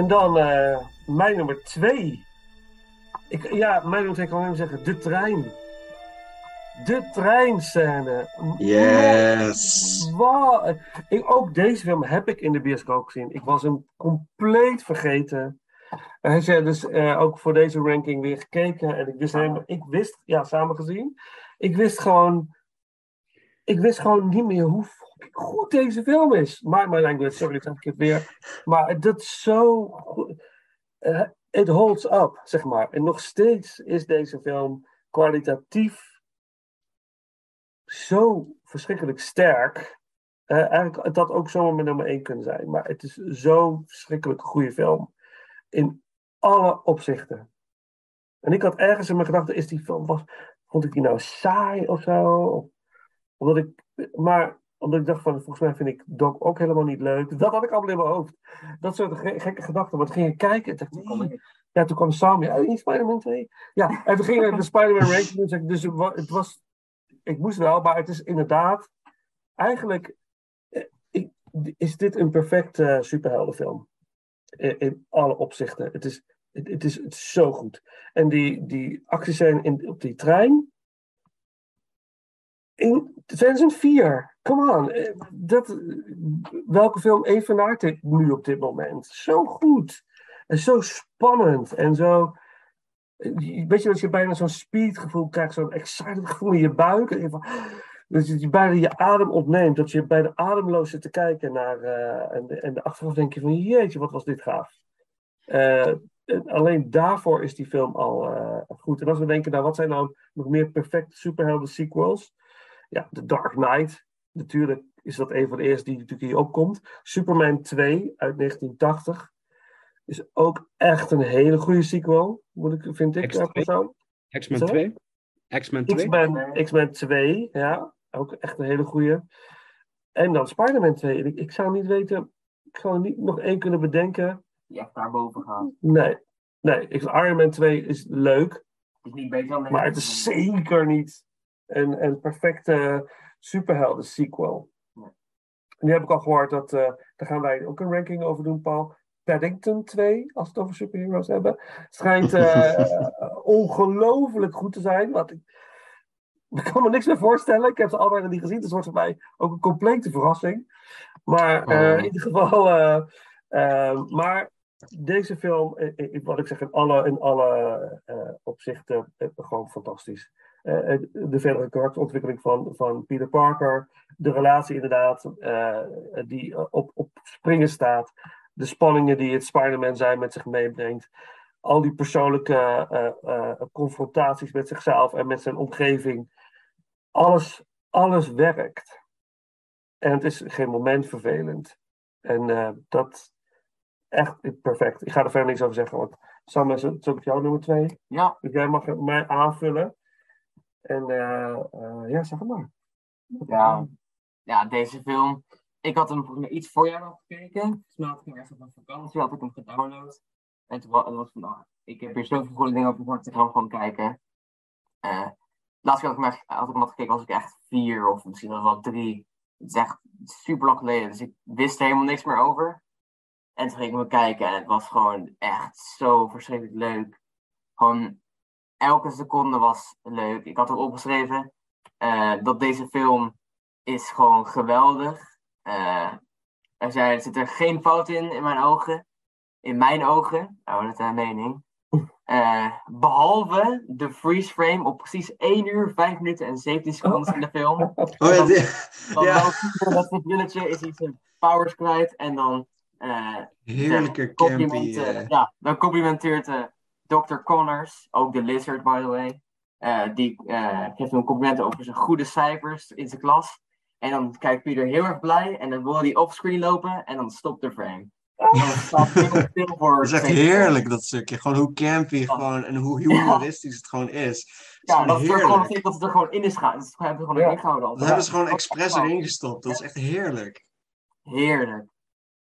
En dan eh, mijn nummer twee. Ik, ja, mijn nummer twee kan ik alleen maar zeggen. De trein. De treinscène. Yes. Wow. Ik, ook deze film heb ik in de bioscoop gezien. Ik was hem compleet vergeten. En hij zei dus eh, ook voor deze ranking weer gekeken. En ik wist helemaal, ik wist, ja, samen gezien. Ik wist gewoon, ik wist gewoon niet meer hoe goed deze film is. Maar my language, sorry, ik zeg het weer. Maar dat is zo. Eh, it holds up, zeg maar. En nog steeds is deze film kwalitatief zo verschrikkelijk sterk. Eh, eigenlijk had dat ook zomaar mijn nummer 1 kunnen zijn. Maar het is zo'n verschrikkelijk goede film. In alle opzichten. En ik had ergens in mijn gedachten, is die film, was, vond ik die nou saai of zo? Omdat ik, maar omdat ik dacht van, volgens mij vind ik Doc ook helemaal niet leuk. Dat had ik allemaal in mijn hoofd. Dat soort ge- gekke gedachten. Toen ging ik kijken dacht. Ja, toen kwam Sam, ja, in Spider-Man 2. Ja, en toen ging ik de Spider-Man ranking doen. ik, Dus het wa- het was, ik moest wel, maar het is inderdaad, eigenlijk eh, ik- is dit een perfecte superheldenfilm. In, in alle opzichten. Het is, het, het is, het is zo goed. En die, die actiescène in, op die trein. In 2004, come on. eh, Dat, welke film evenaart dit nu op dit moment? Zo goed. En zo spannend. En zo. eh, Weet je dat je bijna zo'n speedgevoel krijgt, zo'n excited gevoel in je buik. En dat je bijna je adem ontneemt. Dat je bijna ademloos zit te kijken naar. eh, en, de, en de achteraf denk je van jeetje, wat was dit gaaf. En alleen daarvoor is die film al goed. En als we denken, nou wat zijn nou nog meer perfecte superhelden sequels? Ja, The Dark Knight. Natuurlijk is dat een van de eerste die natuurlijk hier opkomt. Superman 2 uit 1980. Is ook echt een hele goede sequel, moet ik, vind ik X2. persoonlijk. X-Men Sorry? 2? X-Men 2? X-Men, X-Men 2, ja. Ook echt een hele goede. En dan Spider-Man 2. En Ik, ik zou niet weten, ik zou er niet nog één kunnen bedenken. Die echt daarboven gaat. Nee, nee. Ik, Iron Man 2 is leuk, Het is niet beter dan maar het is zeker niet een, een perfecte superhelden sequel. Nu heb ik al gehoord dat, eh, daar gaan wij ook een ranking over doen, Paul. Paddington 2, als we het over superheroes hebben, schijnt eh, ongelooflijk goed te zijn. Wat ik, ik kan me niks meer voorstellen. Ik heb ze allebei niet gezien, dus het wordt voor mij ook een complete verrassing. Maar eh, Oh. in ieder geval, eh, eh, maar deze film, eh, eh, wat ik zeg, in alle, in alle eh, opzichten eh, gewoon fantastisch. Eh, eh, de verdere karakterontwikkeling van, van Peter Parker, de relatie inderdaad, eh, die op, op springen staat, de spanningen die het Spider-Man zijn met zich meebrengt, al die persoonlijke confrontaties met zichzelf en met zijn omgeving, alles, alles werkt. En het is geen moment vervelend. En dat echt perfect. Ik ga er verder niks over zeggen, want Sam is het is ook jouw nummer twee. Ja, Dus jij mag mij aanvullen. En eh, eh, ja, zeg het maar. ja. ja, deze film. Ik had hem iets voor jou nog gekeken. Mij had ik hem ergens op een vakantie, had ik hem gedownload. En toen was van, nou, ik heb hier zoveel goede dingen over gehoord, ik ga hem gewoon kijken. Eh laatst keer had ik, hem echt- had ik hem had gekeken, was ik echt vier of misschien wel drie. Het is echt super lang geleden, dus ik wist er helemaal niks meer over. En toen ging ik hem kijken en het was gewoon echt zo verschrikkelijk leuk. Gewoon elke seconde was leuk. Ik had ook opgeschreven eh, dat deze film is gewoon geweldig. Eh, er, zijn, er zit er geen fout in, in mijn ogen. In mijn ogen, nou, dat is een mening. Eh, behalve de freeze frame op precies 1 uur, 5 minuten en 17 seconden in de film. Oh ja, die- Dan ja. ja. dat het is iets zijn powers kwijt en dan eh, heerlijke de campy. ja, dan complimenteert Dr. Connors, ook de Lizard by the way. eh, die eh, geeft hem complimenten over zijn goede cijfers in zijn klas. En dan kijkt Peter heel erg blij en dan wil hij offscreen lopen en dan stopt de frame. Dat is echt heerlijk, dat stukje. Gewoon hoe campy gewoon, en hoe humoristisch het gewoon is. Het is Ja, gewoon dat, het er gewoon, dat het er gewoon in is gaan. Dat het hebben ze gewoon Ja. erin gehouden. Dat altijd. hebben ze gewoon expres erin gestopt. Dat is echt heerlijk. Heerlijk.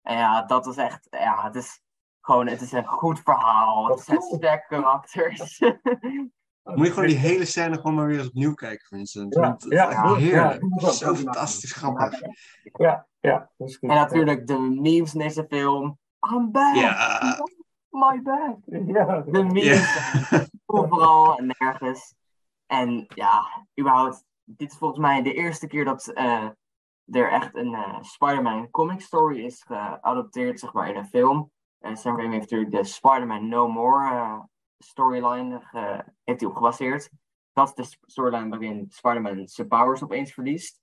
En ja, dat is echt, ja, het is gewoon, het is een goed verhaal. Het zijn sterke karakters. Moet je gewoon die hele scène gewoon maar weer eens opnieuw kijken, Vincent. Ja, ja, is ja, heerlijk. ja. Zo fantastisch grappig. Ja, ja. Dat is goed. En natuurlijk de memes in deze film. I'm back! Ja. My back! Ja. De memes Ja. overal en nergens. En ja, überhaupt, dit is volgens mij de eerste keer dat eh, er echt een eh, Spider-Man comic story is geadopteerd, zeg maar, in een film. Sam Raimi heeft natuurlijk de Spider-Man No More eh, storyline heeft hij op gebaseerd. Dat is de storyline waarin Spider-Man zijn powers opeens verliest.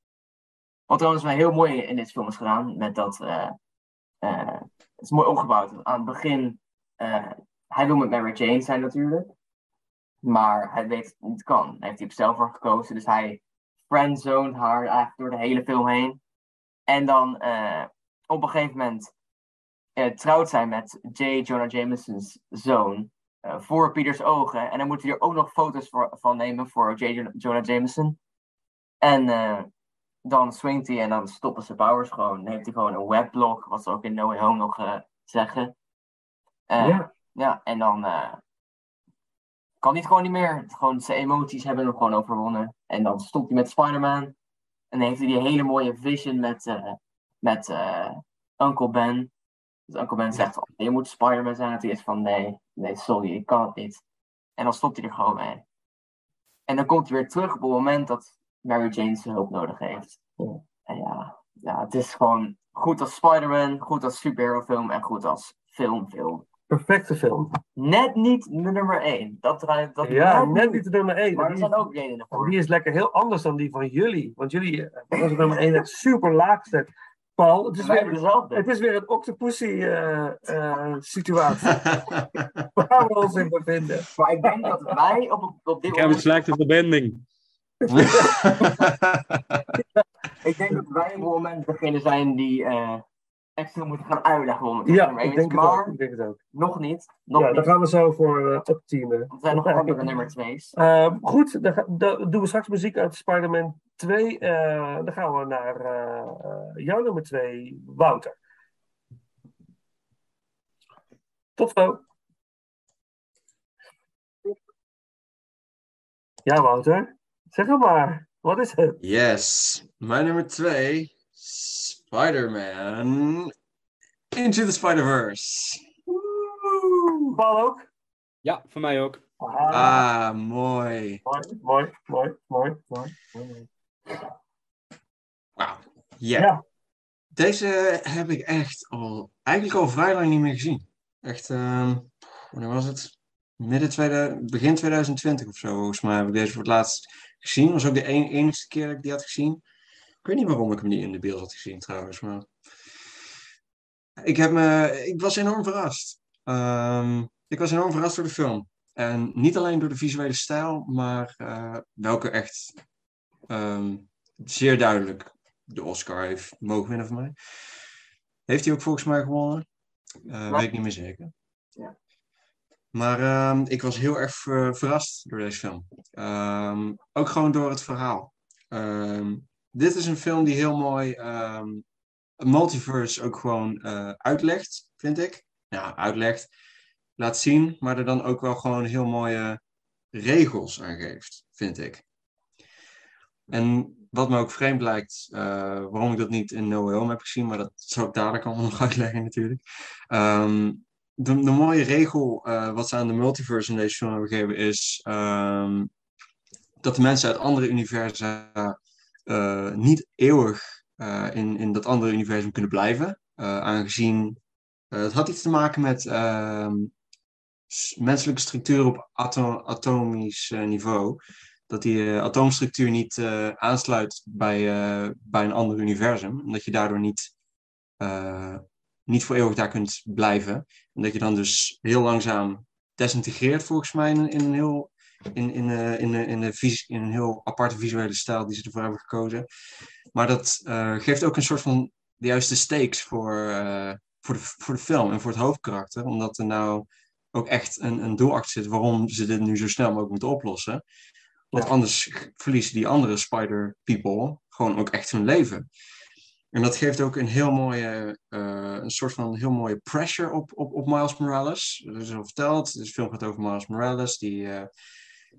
Wat trouwens wel heel mooi in dit film is gedaan, met dat... eh, eh, het is mooi opgebouwd. Aan het begin, hij wil met Mary Jane zijn natuurlijk. Maar hij weet het niet kan. Daar heeft hij zelf voor gekozen. Dus hij friendzoned haar eigenlijk door de hele film heen. En dan op een gegeven moment eh, trouwt zij met J. Jonah Jameson's zoon. eh, voor Peters ogen. En dan moet hij er ook nog foto's voor, van nemen voor J. Jon- Jonah Jameson. En eh, dan swingt hij en dan stoppen zijn powers gewoon. Dan heeft hij gewoon een weblog, wat ze ook in No Way Home nog zeggen. Ja. ja, en dan kan hij het gewoon niet meer. Gewoon zijn emoties hebben hem gewoon overwonnen. En dan stopt hij met Spider-Man. En dan heeft hij die hele mooie vision met, met Uncle Ben. Dus Uncle Ben zegt, oh, je moet Spider-Man zijn. En hij is van, nee, nee, sorry, ik kan het niet. En dan stopt hij er gewoon mee. En dan komt hij weer terug op het moment dat Mary Jane zijn hulp nodig heeft. Ja. En ja, ja, het is gewoon goed als Spider-Man, goed als superhero film en goed als filmfilm. Perfecte film. Net niet de nummer 1. Dat draait dat Ja, net niet de nummer 1. Maar er zijn ook redenen voor. Die is lekker heel anders dan die van jullie. Want jullie, eh, was nummer 1 echt super laag zet. Paul, het is, weer, dezelfde. het is weer een octopussy eh, eh, situatie waar we ons in bevinden. Maar ik denk dat wij op, op dit Ik heb een moment... slechte verbinding. Ik denk dat wij op het moment degene zijn die eh, extra moeten gaan uitleggen het Ja, nummer 1 ik is. denk het Maar ook. Ik denk het ook. nog niet. Nog Ja, niet. daar gaan we zo voor eh opteamen. Er zijn nog andere nummer 2's. Eh, goed, dan, dan doen we straks muziek uit Spider-Man 2. Eh, dan gaan we naar eh, eh, jouw nummer 2, Wouter. Tot zo. Ja, Wouter. Zeg het maar. Wat is het? Yes. Mijn nummer twee. Spider-Man. Into the Spider-Verse. Paul ook? Ja, voor mij ook. Ah, mooi. Mooi, mooi, mooi, mooi, mooi. mooi. Wauw. Ja. Ja. Deze heb ik echt al, eigenlijk al vrij lang niet meer gezien. Echt, ehm wanneer was het? Midden tweede, begin 2020 of zo, volgens mij heb ik deze voor het laatst gezien. was ook de een, enigste keer dat ik die had gezien. Ik weet niet waarom ik hem niet in de beeld had gezien trouwens, maar... Ik, heb me, ik was enorm verrast. Ehm, ik was enorm verrast door de film. En niet alleen door de visuele stijl, maar eh, welke echt ehm, zeer duidelijk de Oscar heeft mogen winnen van mij. Heeft hij ook volgens mij gewonnen? Eh, weet ik niet meer zeker. Ja. Maar ehm, ik was heel erg ver- verrast door deze film. Ehm, ook gewoon door het verhaal. Dit is een film die heel mooi een multiverse ook gewoon eh, uitlegt, vind ik. Ja, uitlegt, laat zien, maar er dan ook wel gewoon heel mooie regels aan geeft, vind ik. En wat me ook vreemd lijkt, eh, waarom ik dat niet in No heb gezien, maar dat zou ik dadelijk allemaal nog uitleggen natuurlijk. Ehm, de, de mooie regel eh, wat ze aan de multiverse in deze film hebben gegeven is ehm, dat de mensen uit andere universa eh, niet eeuwig in, in dat andere universum kunnen blijven. aangezien het had iets te maken met ehm, menselijke structuur op ato- atomisch niveau. Dat die eh, atoomstructuur niet eh, aansluit bij, eh, bij een ander universum. En dat je daardoor niet, niet voor eeuwig daar kunt blijven. En dat je dan dus heel langzaam desintegreert, volgens mij, in, in een heel. In, in, in, in, de in een heel aparte visuele stijl die ze ervoor hebben gekozen. Maar dat geeft ook een soort van de juiste stakes voor, voor, de, voor de film en voor het hoofdkarakter. Omdat er nou ook echt een, een doel achter zit waarom ze dit nu zo snel mogelijk moeten oplossen. Want anders verliezen die andere Spider People gewoon ook echt hun leven. En dat geeft ook een heel mooie, eh, een soort van heel mooie pressure op, op, op Miles Morales. Dat is al verteld. De film gaat over Miles Morales, die eh,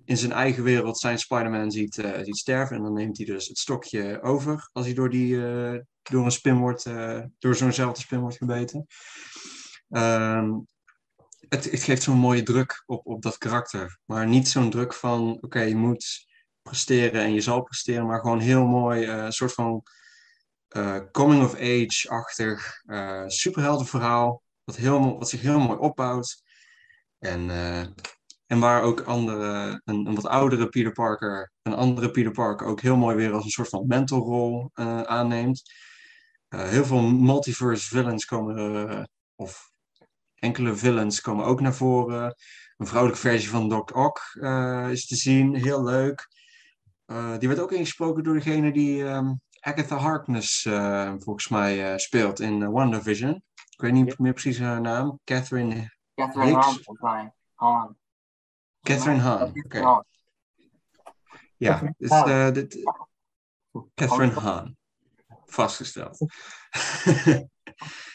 in zijn eigen wereld zijn Spider-Man ziet, eh, ziet sterven. En dan neemt hij dus het stokje over als hij door, die, door een spin wordt, door zo'nzelfde spin wordt gebeten. Ehm, het, het geeft zo'n mooie druk op, op dat karakter. Maar niet zo'n druk van, oké, je moet presteren en je zal presteren, maar gewoon heel mooi, eh, een soort van eh, coming-of-age-achtig eh superheldenverhaal, wat, heel, wat zich heel mooi opbouwt. En, en waar ook andere, een, een wat oudere Peter Parker, een andere Peter Parker ook heel mooi weer als een soort van mentorrol aanneemt. Heel veel multiverse villains komen of enkele villains komen ook naar voren. Een vrouwelijke versie van Doc Ock eh, is te zien, heel leuk. Eh, die werd ook ingesproken door degene die ehm, Agatha Harkness eh, volgens mij speelt in eh, WandaVision. Ik weet niet meer precies haar naam. Catherine, Catherine Hicks. Hahn. Catherine Hahn. Oké. Ja, dus, dit, Catherine Hahn. Vastgesteld.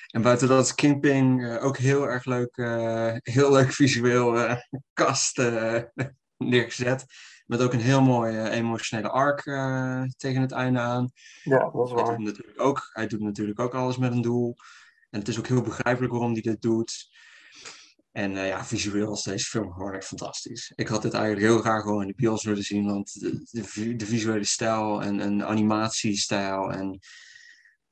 en buiten dat is Kingpin eh, ook heel erg leuk, eh, heel leuk visueel eh, kast neergezet. Met ook een heel mooi emotionele arc tegen het einde aan. Ja, dat is Hij doet, waar. natuurlijk ook, hij doet natuurlijk ook alles met een doel. En het is ook heel begrijpelijk waarom hij dit doet. En ja, visueel is deze film gewoon echt fantastisch. Ik had dit eigenlijk heel graag gewoon in de bios willen zien, want de, de visuele stijl en, en animatiestijl en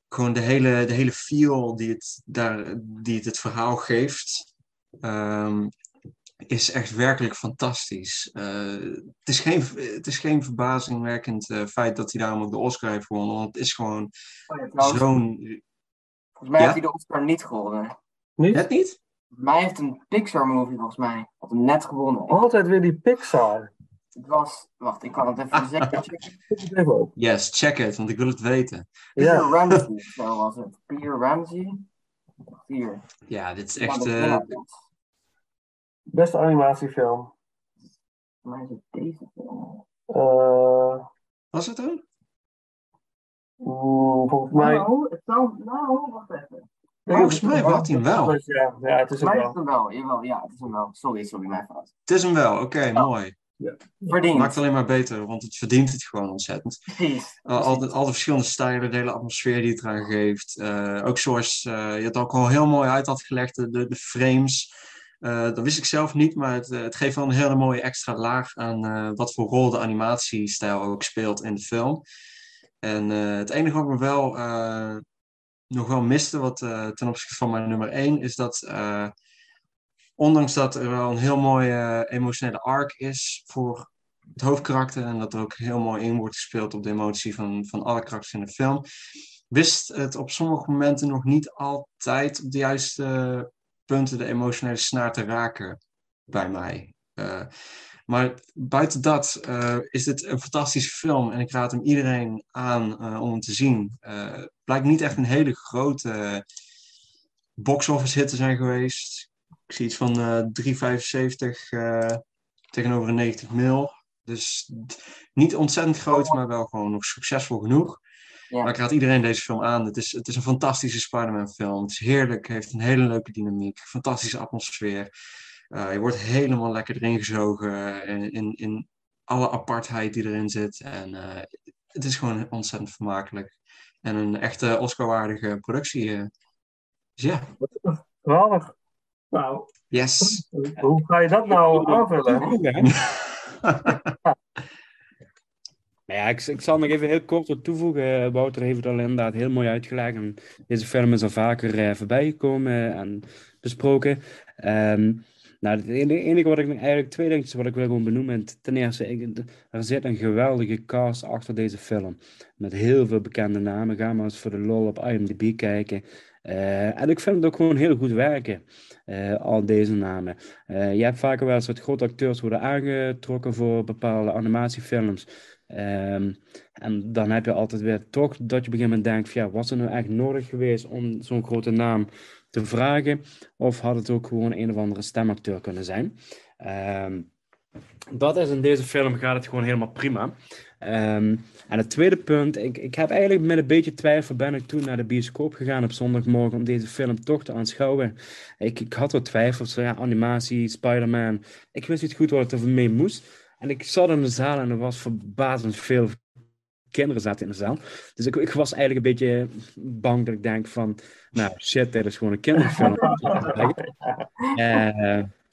gewoon de hele, de hele feel die het, daar, die het, het verhaal geeft, ehm, is echt werkelijk fantastisch. Eh, het, is geen, het is geen verbazingwekkend eh, feit dat hij daarom ook de Oscar heeft gewonnen. Want het is gewoon Oh ja, zo'n... volgens mij Ja? heeft hij de Oscar niet gewonnen. Niet? Net niet? Volgens mij heeft een Pixar movie volgens mij had hem net gewonnen. Altijd weer die Pixar. Het was, wacht, ik kan het even het op. Yes, check it, want ik wil het weten. Peter Ja. Ramsey, zo was het. Peter Ramsey. Hier. Ja, dit is echt... was. Beste animatiefilm. Volgens mij is het deze film. Eh, was het dan? oeh, volgens mij. Nou, het zou, nou, wacht even. Volgens mij had hij hem wel. Ja, ja, het is het het hem wel, jawel, ja, het is hem wel. Sorry, sorry, mijn fout. Het is hem wel, oké, mooi. Verdiend. Maakt het alleen maar beter, want het verdient het gewoon ontzettend. Precies. Al, al, de, al de verschillende stijlen, de hele atmosfeer die het eraan geeft. Eh, ook zoals eh, je het ook al heel mooi uit had gelegd, de, de, de frames. Eh, dat wist ik zelf niet, maar het, eh, het geeft wel een hele mooie extra laag aan eh, wat voor rol de animatiestijl ook speelt in de film. En eh, het enige wat ik me wel eh, nog wel miste, wat eh, ten opzichte van mijn nummer 1, is dat eh, ondanks dat er wel een heel mooie eh, emotionele arc is voor het hoofdkarakter en dat er ook heel mooi in wordt gespeeld op de emotie van, van alle karakters in de film, wist het op sommige momenten nog niet altijd op de juiste punten de emotionele snaar te raken bij mij. Eh, maar buiten dat eh, is dit een fantastische film en ik raad hem iedereen aan om hem te zien. Het blijkt niet echt een hele grote box-office hit te zijn geweest. Ik zie iets van eh 3,75 eh, tegenover een 90 mil. Dus niet ontzettend groot, maar wel gewoon nog succesvol genoeg. Ja. Maar ik raad iedereen deze film aan. Het is, het is een fantastische Spider-Man film. Het is heerlijk, heeft een hele leuke dynamiek, fantastische atmosfeer. Uh, je wordt helemaal lekker erin gezogen in, in, in alle apartheid die erin zit. En uh, het is gewoon ontzettend vermakelijk. En een echte Oscar-waardige productie. Uh. Dus ja. Geweldig. Nou, yes. hoe ga je dat nou aanvullen? Nou ja, ik, ik, zal nog even heel kort wat toevoegen. Wouter heeft het al inderdaad heel mooi uitgelegd. En deze film is al vaker uh, voorbij gekomen en besproken. Um, nou, het enige wat ik eigenlijk, twee dingetjes wat ik wil gewoon benoemen. Ten eerste, ik, er zit een geweldige cast achter deze film. Met heel veel bekende namen. Ga maar eens voor de lol op IMDb kijken. Uh, en ik vind het ook gewoon heel goed werken, uh, al deze namen. Uh, je hebt vaker wel eens wat grote acteurs worden aangetrokken voor bepaalde animatiefilms. Um, en dan heb je altijd weer toch dat je moment denkt: van, ja, was het nou echt nodig geweest om zo'n grote naam te vragen? Of had het ook gewoon een of andere stemacteur kunnen zijn? Um, dat is in deze film gaat het gewoon helemaal prima. Um, en het tweede punt, ik, ik heb eigenlijk met een beetje twijfel ben ik toen naar de bioscoop gegaan op zondagmorgen om deze film toch te aanschouwen. Ik, ik had wat twijfels, ja, animatie, Spider-Man. Ik wist niet goed wat er mee moest. En ik zat in de zaal en er was verbazend veel kinderen zaten in de zaal. Dus ik, ik was eigenlijk een beetje bang dat ik denk van, nou shit, dit is gewoon een kinderfilm. uh,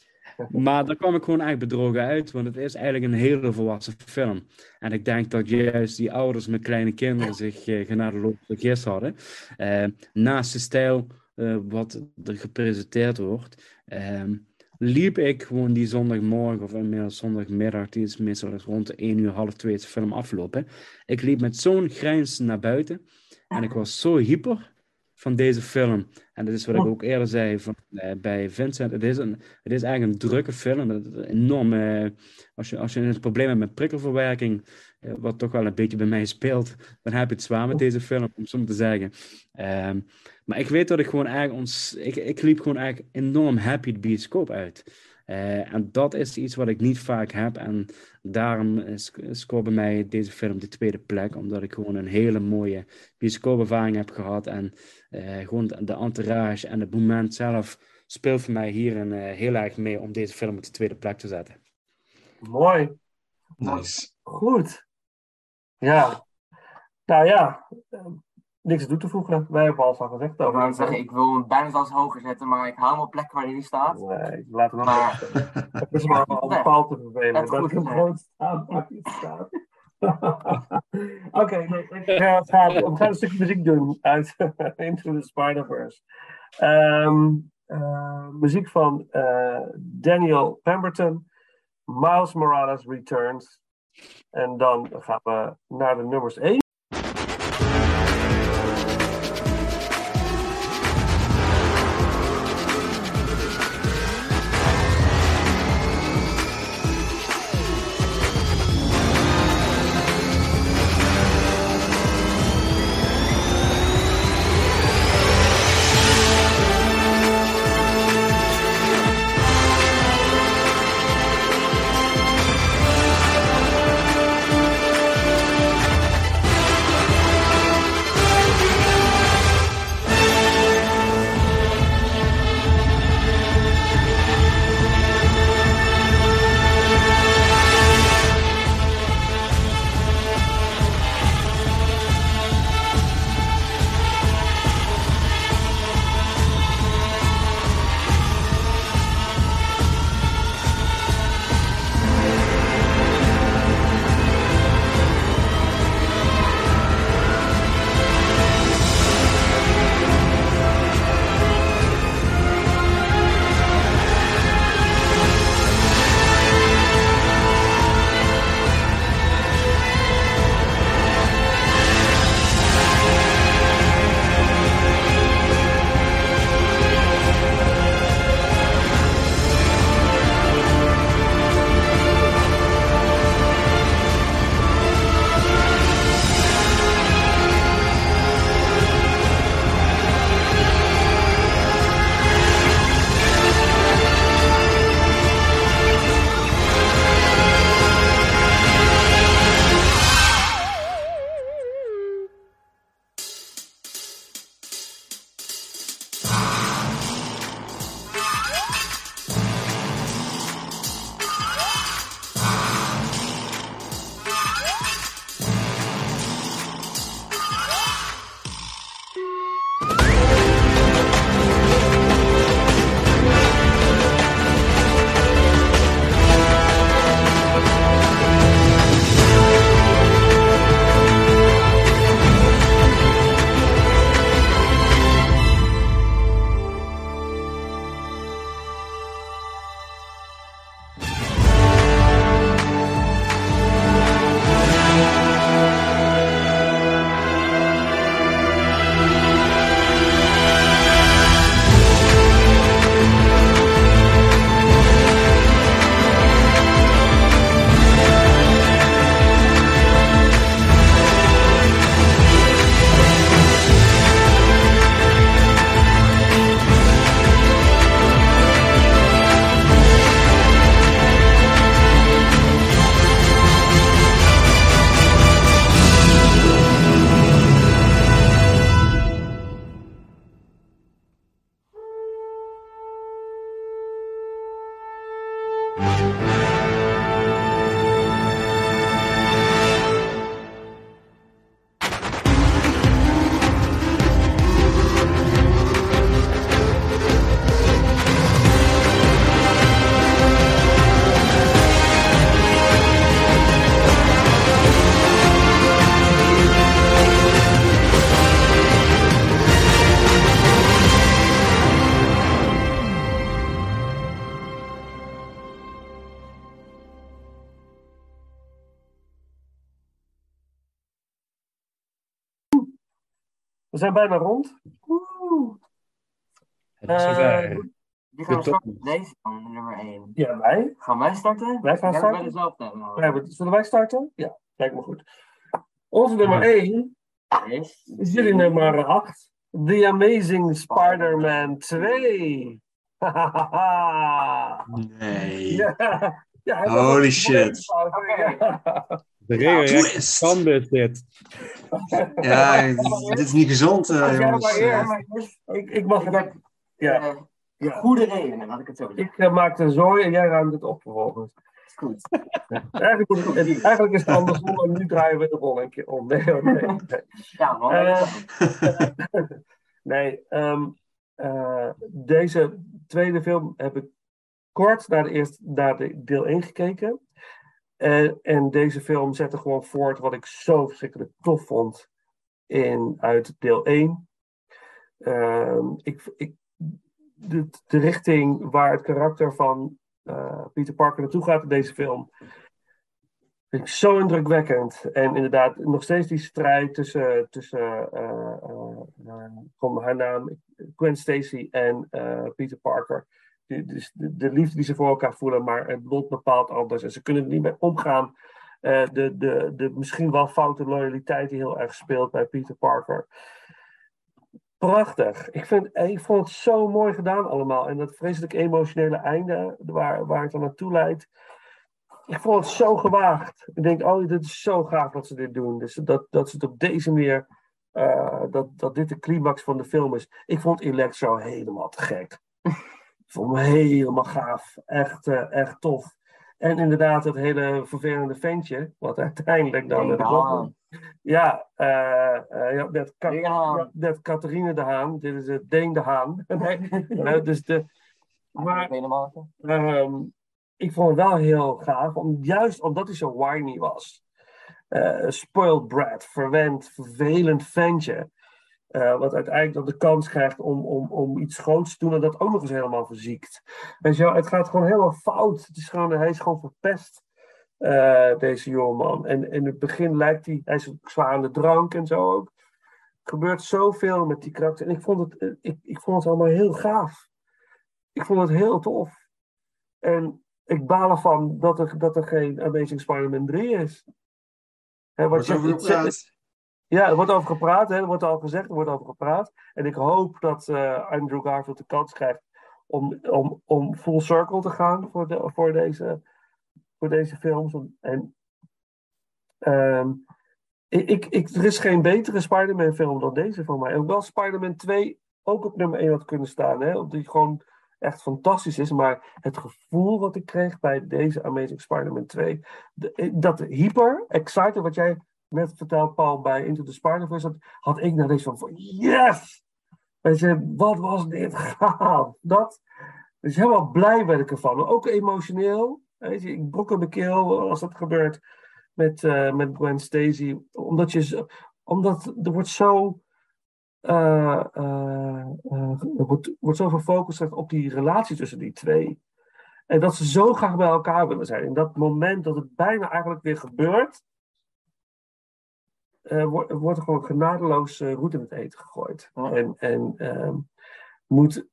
maar daar kwam ik gewoon echt bedrogen uit, want het is eigenlijk een hele volwassen film. En ik denk dat juist die ouders met kleine kinderen zich uh, genadeloos vergist hadden. Uh, naast de stijl uh, wat er gepresenteerd wordt, um, liep ik gewoon die zondagmorgen of inmiddels zondagmiddag, die is meestal rond de 1 uur, half 2 de film aflopen. Ik liep met zo'n grijns naar buiten en ik was zo hyper van deze film. En dat is wat ik ook eerder zei van, uh, bij Vincent. Het is, een, het is eigenlijk een drukke film. Enorm. Uh, als, je, als je een probleem hebt met prikkelverwerking, uh, wat toch wel een beetje bij mij speelt, dan heb je het zwaar met deze film, om zo te zeggen. Um, maar ik weet dat ik gewoon eigenlijk ons. Ik, ik liep gewoon eigenlijk enorm happy de bioscoop uit. Uh, en dat is iets wat ik niet vaak heb. En daarom scoort bij mij deze film de tweede plek. Omdat ik gewoon een hele mooie bioscoopervaring heb gehad. En uh, gewoon de, de entourage en het moment zelf speelt voor mij hierin uh, heel erg mee om deze film op de tweede plek te zetten. Mooi. Nice. Goed. Ja. Nou ja, niks toe te voegen. Wij hebben alles al gezegd Ik over. zeggen, ik wil hem bijna zelfs hoger zetten, maar ik hou hem op plek waar hij nu staat. Nee, we nog Maar- Het is maar al paal te vervelen. Dat het gezegd. gewoon staat waar hij staat. Oké, we gaan een stukje muziek doen uit Into the Spider-Verse. Ehm, Eh, muziek van eh, Daniel Pemberton. Miles Morales Returns. En dan gaan we naar de nummers 1. Zijn bijna rond. Oeh. Het is zover. Die gaan we starten met deze van nummer 1. Ja, wij. Gaan wij starten? Wij gaan Ja, starten. Wij hebben- Zullen wij starten? Ja, kijk maar goed. Onze nummer 1 Is is jullie nummer 8. The Amazing Spider-Man 2. Hahaha. Nee. ja. Holy shit. Ja. De Twist. standbeeld dit. Ja, dit is niet gezond, eh, jongens. maar Ja, Ik, ik mag het. heb Ja, eh, ja. goede redenen, laat ik het zo zeggen. Ik uh, maak de zooi en jij ruimt het op vervolgens. Is goed. Eigenlijk, het- eigenlijk is het andersom en nu draaien we de rol een keer om. Nee, hoor, nee. nee. Ja, man. Eh, Nee, ehm, eh, deze tweede film heb ik kort naar, de eerste, naar de deel 1 gekeken. Eh, en deze film zette gewoon voort wat ik zo verschrikkelijk tof vond in, uit deel 1. Ehm, ik, ik, de, de richting waar het karakter van eh, Peter Parker naartoe gaat in deze film. Vind ik zo indrukwekkend. En inderdaad, nog steeds die strijd tussen, tussen van haar naam, Gwen Stacy en Peter Parker. Dus de, de liefde die ze voor elkaar voelen, maar het lot bepaalt anders. En ze kunnen er niet mee omgaan. Eh, de, de, de misschien wel foute loyaliteit die heel erg speelt bij Peter Parker. Prachtig. Ik, vind, ik vond het zo mooi gedaan allemaal. En dat vreselijk emotionele einde waar, waar het dan naartoe leidt. Ik vond het zo gewaagd. Ik denk, oh, dit is zo gaaf dat ze dit doen. Dus dat, dat ze het op deze manier, eh, dat, dat dit de climax van de film is. Ik vond Electro helemaal te gek. Ik vond hem helemaal gaaf. Echt, eh, echt tof. En inderdaad, het hele vervelende ventje, wat uiteindelijk dan... De Haan. Ja, eh, eh, ja Catharine de Haan. Dit is het Deen de Haan. nee, eh, dus de, maar. Ehm, ik vond het wel heel gaaf, om, juist omdat hij zo whiny was. Spoiled brat, verwend, vervelend ventje. Eh, wat uiteindelijk dan de kans krijgt om, om, om iets groots te doen en dat ook nog eens helemaal verziekt. Weet je wel, het gaat gewoon helemaal fout. Het is gewoon, hij is gewoon verpest, eh, deze jongeman. En in het begin lijkt hij, hij is ook zwaar aan de drank en zo ook. Er gebeurt zoveel met die karakter. En ik vond het, eh, ik, ik vond het allemaal heel gaaf. Ik vond het heel tof. En ik baal ervan dat er, dat er geen Amazing Spider-Man 3 is. Hè, wat je- gepraat. Ja, er wordt over gepraat, hè, er wordt al gezegd, er wordt over gepraat. En ik hoop dat eh, Andrew Garfield de kans krijgt om, om, om full circle te gaan voor, de, voor, deze, voor deze films. En ehm, ik, ik, er is geen betere Spider-Man film dan deze van mij. Hoewel Spider-Man 2 ook op nummer 1 had kunnen staan. Hè, omdat die gewoon echt fantastisch is. Maar het gevoel wat ik kreeg bij deze Amazing Spider-Man 2. de- dat hyper excited wat jij net verteld, Paul, bij Into the Spider-Verse, had ik naar deze van, yes! Weet je, wat was dit gaaf? Dat, dus helemaal blij ben ik ervan. Ook emotioneel. Weet ik brok in mijn keel als dat gebeurt met, eh, met Gwen Stacy. Omdat je, omdat er wordt zo, eh, er wordt, wordt zo gefocust op die relatie tussen die twee. En dat ze zo graag bij elkaar willen zijn. In dat moment dat het bijna eigenlijk weer gebeurt, eh, wordt, wordt er gewoon genadeloos eh, roet in het eten gegooid. En, en ehm, moet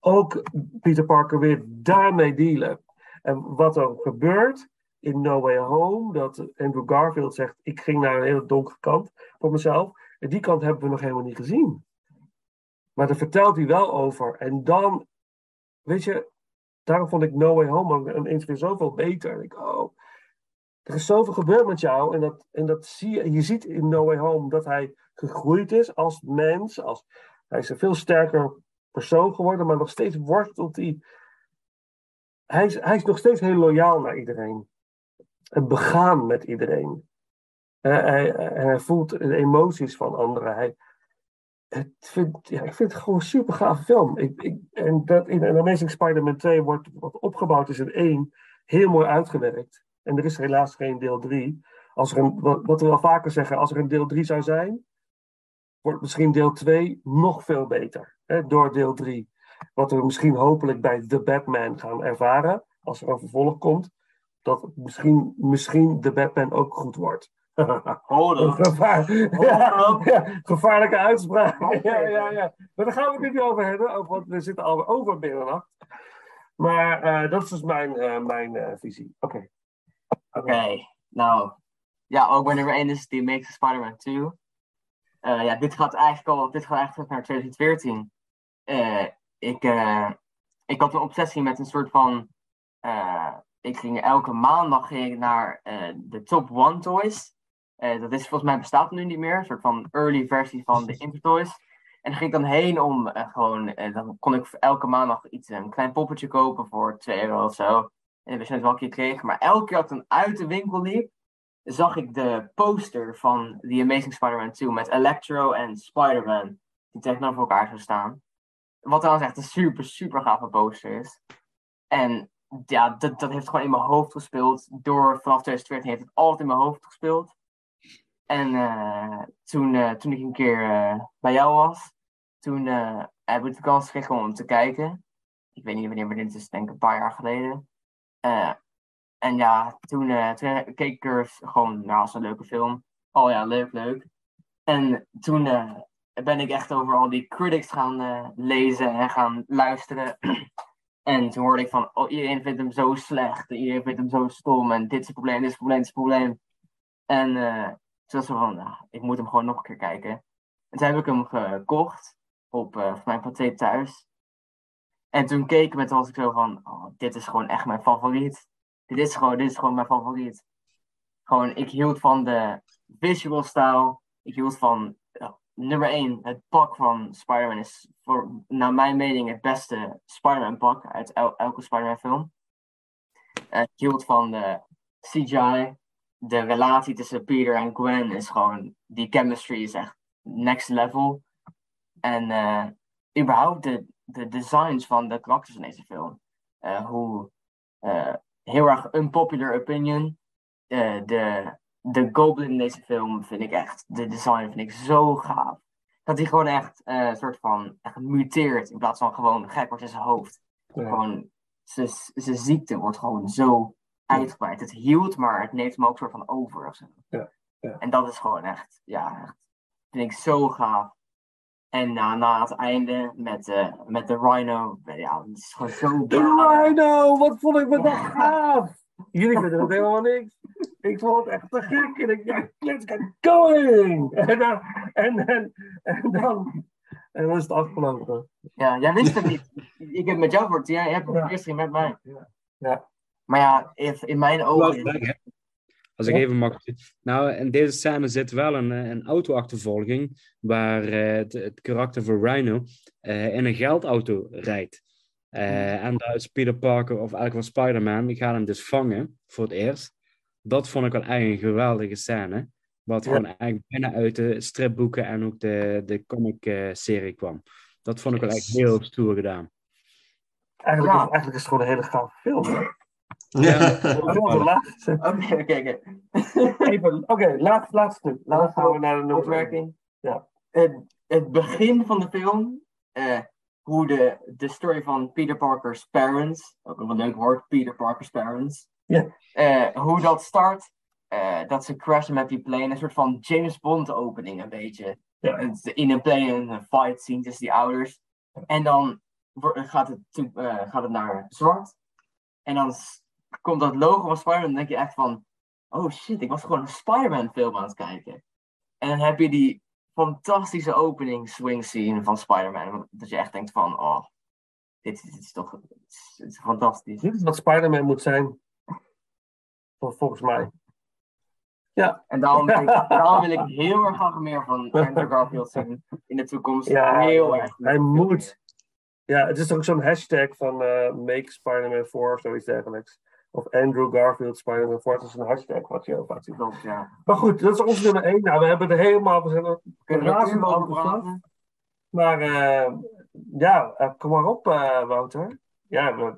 ook Peter Parker weer daarmee dealen. En wat er gebeurt in No Way Home, dat Andrew Garfield zegt: Ik ging naar een hele donkere kant voor mezelf. En die kant hebben we nog helemaal niet gezien. Maar daar vertelt hij wel over. En dan, weet je, daarom vond ik No Way Home ineens weer zoveel beter. En ik, oh, er is zoveel gebeurd met jou. En dat, en dat zie je. Je ziet in No Way Home dat hij gegroeid is als mens. Als, hij is een veel sterker persoon geworden, maar nog steeds worstelt hij. Hij is, hij is nog steeds heel loyaal naar iedereen. En begaan met iedereen. Eh, hij, en hij voelt de emoties van anderen. Hij, het vind, ja, ik vind het gewoon een super gave film. Ik, en dat in Amazing Spider-Man 2 wordt wat opgebouwd is in één heel mooi uitgewerkt. En er is helaas geen deel 3. Als er een, wat, we wel vaker zeggen, als er een deel 3 zou zijn, wordt misschien deel 2 nog veel beter. Hè, door deel 3. Wat we misschien hopelijk bij The Batman gaan ervaren, als er een vervolg komt, dat misschien, misschien The Batman ook goed wordt. Gevaar, ja, ja, gevaarlijke uitspraak. Ja, ja, ja. Maar daar gaan we het niet over hebben, ook, want we zitten al over middernacht. Maar eh, dat is dus mijn, eh, mijn eh, visie. Oké. Oké, nou. Ja, ook bij nummer 1 is The Amazing Spider-Man 2. Eh, ja, dit gaat eigenlijk al, dit gaat eigenlijk naar 2014. Eh, ik, eh, ik had een obsessie met een soort van. ik ging elke maandag ging naar de Top One Toys. Dat is volgens mij bestaat nu niet meer. Een soort van early versie van de Intertoys. En ging ik dan heen om gewoon. dan kon ik elke maandag iets, een klein poppetje kopen voor 2 euro of zo. En we zijn het wel een keer kreeg. Maar elke keer dat ik uit de winkel liep, zag ik de poster van The Amazing Spider-Man 2 met Electro en Spider-Man. Die tegenover elkaar zo staan. Wat trouwens echt een super, super gave poster is. En ja, dat, dat heeft gewoon in mijn hoofd gespeeld. Door vanaf 2014 heeft het altijd in mijn hoofd gespeeld. En eh, toen, eh, toen ik een keer eh, bij jou was, toen eh, heb ik de kans gekregen om te kijken. Ik weet niet wanneer, maar dit is denk ik een paar jaar geleden. Eh, en ja, toen, eh, keek ik gewoon, nou, als een leuke film. Oh ja, leuk, leuk. En toen eh, ben ik echt over al die critics gaan lezen en gaan luisteren. en toen hoorde ik van, oh, iedereen vindt hem zo slecht. Iedereen vindt hem zo stom. En dit is het probleem, dit is het probleem, dit is het probleem. En toen was ik van, nou, ik moet hem gewoon nog een keer kijken. En toen heb ik hem gekocht op mijn paté thuis. En toen keek ik met was ik zo van, oh, dit is gewoon echt mijn favoriet. Dit is gewoon, dit is gewoon mijn favoriet. Gewoon, ik hield van de visual style. Ik hield van, ja, nummer 1, het pak van Spider-Man is voor, naar mijn mening het beste Spider-Man pak uit el- elke Spider-Man film. Eh, ik hield van de CGI. De relatie tussen Peter en Gwen is gewoon, die chemistry is echt next level. En eh, überhaupt de, de designs van de karakters in deze film. Eh, hoe eh, heel erg unpopular opinion. Eh, de, de Goblin in deze film vind ik echt, de design vind ik zo gaaf. Dat hij gewoon echt een soort van echt muteert in plaats van gewoon gek wordt in zijn hoofd. Ja. Gewoon, zijn zijn ziekte wordt gewoon zo uitgebreid. Het hield, maar het neemt hem ook soort van over of zo. Ja, ja. En dat is gewoon echt, ja, echt, vind ik zo gaaf. En na, na het einde met, eh, met de Rhino, ja, het is gewoon zo De Rhino, wat vond ik me dat gaaf! Jullie vinden het helemaal niks. Ik vond het echt te gek. En ik dacht, let's get going! En dan, en, en, en dan, en dan is het afgelopen. Ja, jij wist het niet. Ik heb met jou voor jij hebt het eerst met mij. Ja. Maar ja, in, in mijn ogen. Als ik even mag. Nou, in deze scène zit wel een, eh, een auto-achtervolging. Waar eh, het, het karakter van Rhino eh, in een geldauto rijdt. En daar is Peter Parker, of eigenlijk wel Spider-Man, die gaat hem dus vangen voor het eerst. Dat vond ik wel eigenlijk een geweldige scène. Wat Ja. gewoon eigenlijk bijna uit de stripboeken en ook de, de comic-serie kwam. Dat vond ik wel echt heel stoer gedaan. Eigenlijk, Ja. is, eigenlijk is het gewoon een hele gave film. hè? Ja. Laat. Oké, oké, oké. Laatste, laatste stuk. Dan gaan we naar de nummer Opmerking. Ja. Het, het begin van de film, eh, hoe de, de story van Peter Parker's parents, ook een leuk woord, Peter Parker's parents, Ja. eh, hoe dat start, eh, dat ze crashen met die plane, een soort van James Bond opening een beetje. Ja. In een plane, een fight scene tussen die ouders. En dan gaat het, to- eh, gaat het naar zwart. En dan komt dat logo van Spider-Man. Dan denk je echt van... Oh shit, ik was gewoon een Spider-Man film aan het kijken. En dan heb je die fantastische opening swing scene van Spider-Man. Dat je echt denkt van... Oh, dit, dit is toch... Dit is, fantastisch. Dit is wat Spider-Man moet zijn. Vol- Volgens mij. En daarom, wil ik- daarom wil ik heel erg graag meer van Andrew Garfield zien in de toekomst. Ja, heel erg. hij moet. Ja, het is ook zo'n hashtag van eh, Make Spider-Man 4 of zoiets dergelijks. Of Andrew Garfield Spider-Man 4. Dat is een hashtag wat je heel vaak ziet. Ja. Maar goed, dat is ons nummer 1. Nou, we hebben er helemaal... We zijn er er razend over praten? Maar eh, ja, eh, kom maar op, eh, Wouter. Ja, we,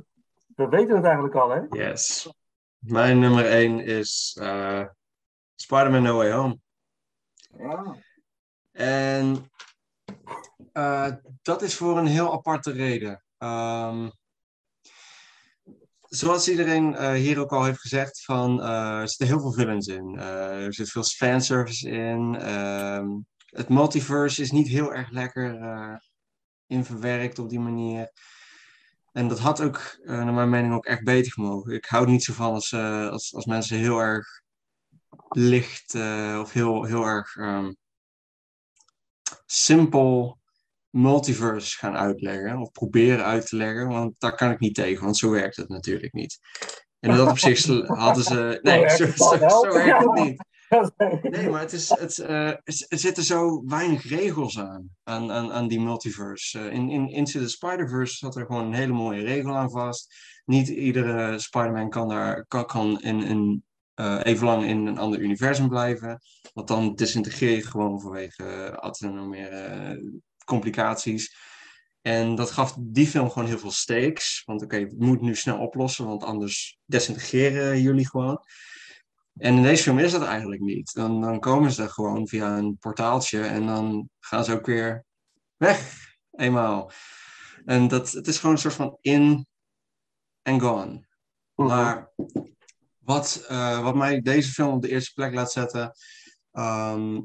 we weten het eigenlijk al, hè? Yes. Mijn nummer 1 is eh, Spider-Man No Way Home. Ja. En eh, dat is voor een heel aparte reden. Ehm, zoals iedereen eh, hier ook al heeft gezegd, van, eh, er zitten heel veel villains in. Eh, er zit veel fanservice in. Ehm, het multiverse is niet heel erg lekker in verwerkt op die manier. En dat had ook, naar mijn mening, ook echt beter gemogen. Ik hou niet zo van als, als, als mensen heel erg licht of heel, heel erg ehm, simpel multiverse gaan uitleggen. Of proberen uit te leggen. Want daar kan ik niet tegen, want zo werkt het natuurlijk niet. En dat opzicht sl- hadden ze. Nee, zo, zo, wel. zo werkt het niet. Ja. Nee, maar het is, het, eh, er zitten zo weinig regels aan, aan, aan, aan die multiverse. Eh, in, in Into the Spider-Verse zat er gewoon een hele mooie regel aan vast. Niet iedere Spider-Man kan, daar, kan, kan in, in, eh, even lang in een ander universum blijven. Want dan disintegreer je gewoon vanwege uh, complicaties. En dat gaf die film gewoon heel veel stakes. Want oké, we moeten nu snel oplossen, want anders desintegreren jullie gewoon. En in deze film is dat eigenlijk niet. Dan, dan komen ze gewoon via een portaaltje en dan gaan ze ook weer weg. Eenmaal. En dat, het is gewoon een soort van in en gone. Mhm. Maar wat, eh, wat mij deze film op de eerste plek laat zetten. ehm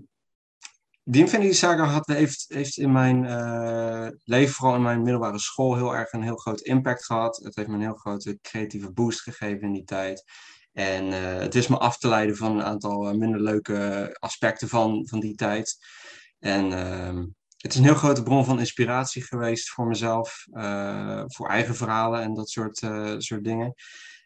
die Infinity Saga had, heeft, heeft in mijn eh, leven, vooral in mijn middelbare school, heel erg een heel groot impact gehad. Het heeft me een heel grote creatieve boost gegeven in die tijd. En eh, het is me af te leiden van een aantal eh, minder leuke aspecten van, van die tijd. En ehm, het is een heel grote bron van inspiratie geweest voor mezelf, voor eigen verhalen en dat soort, soort dingen.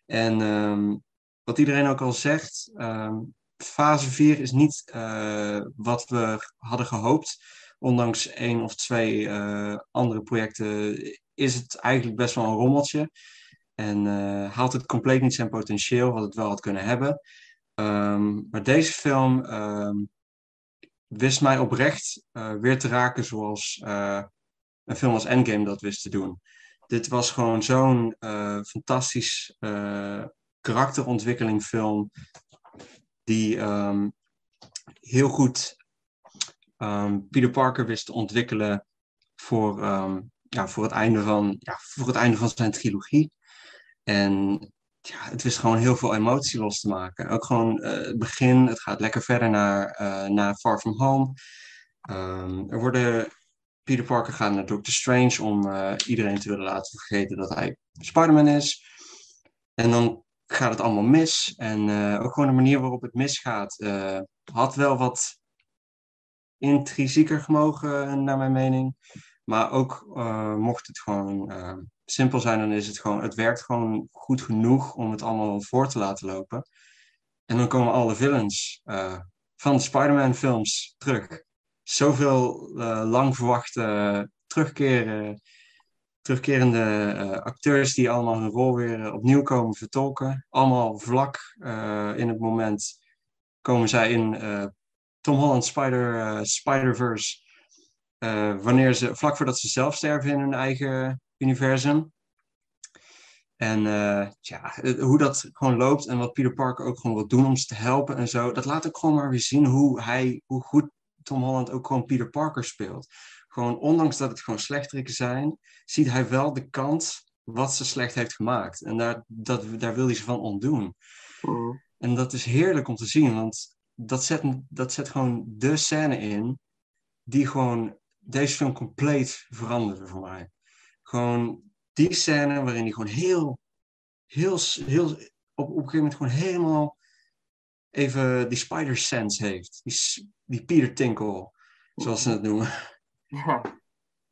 En ehm, wat iedereen ook al zegt, ehm, fase 4 is niet eh, wat we hadden gehoopt. Ondanks één of twee eh, andere projecten is het eigenlijk best wel een rommeltje. En eh, haalt het compleet niet zijn potentieel, wat het wel had kunnen hebben. Ehm, maar deze film ehm, wist mij oprecht weer te raken zoals een film als Endgame dat wist te doen. Dit was gewoon zo'n fantastisch eh, karakterontwikkeling film die ehm, heel goed ehm, Peter Parker wist te ontwikkelen voor, ehm, ja, voor, het einde van, ja, voor het einde van zijn trilogie. En ja, het wist gewoon heel veel emotie los te maken. Ook gewoon eh, het begin, het gaat lekker verder naar, eh, naar Far From Home. Er worden, Peter Parker gaat naar Doctor Strange om eh, iedereen te willen laten vergeten dat hij Spider-Man is. En dan gaat het allemaal mis. En eh, ook gewoon de manier waarop het misgaat eh, had wel wat intrinsieker gemogen, naar mijn mening. Maar ook eh, mocht het gewoon eh, simpel zijn, dan is het gewoon, het werkt gewoon goed genoeg om het allemaal voor te laten lopen. En dan komen alle villains eh, van de Spider-Man films terug. Zoveel eh, lang verwachte terugkeren, terugkerende eh, acteurs die allemaal hun rol weer eh, opnieuw komen vertolken. Allemaal vlak eh, in het moment komen zij in Tom Holland Spider, Spider-Verse. wanneer ze, vlak voordat ze zelf sterven in hun eigen universum. En ja, hoe dat gewoon loopt en wat Peter Parker ook gewoon wil doen om ze te helpen en zo. Dat laat ook gewoon maar weer zien hoe hij, hoe goed Tom Holland ook gewoon Peter Parker speelt. Gewoon ondanks dat het gewoon slechteriken zijn, ziet hij wel de kant wat ze slecht heeft gemaakt. En daar, dat, daar wil hij ze van ontdoen. Mhm. En dat is heerlijk om te zien, want dat zet, dat zet gewoon de scène in die gewoon deze film compleet veranderde voor mij. Gewoon die scène waarin hij gewoon heel, heel, heel op, op een gegeven moment gewoon helemaal even die spider sense heeft. Die, die Peter Tinkle, zoals ze het noemen. Ja.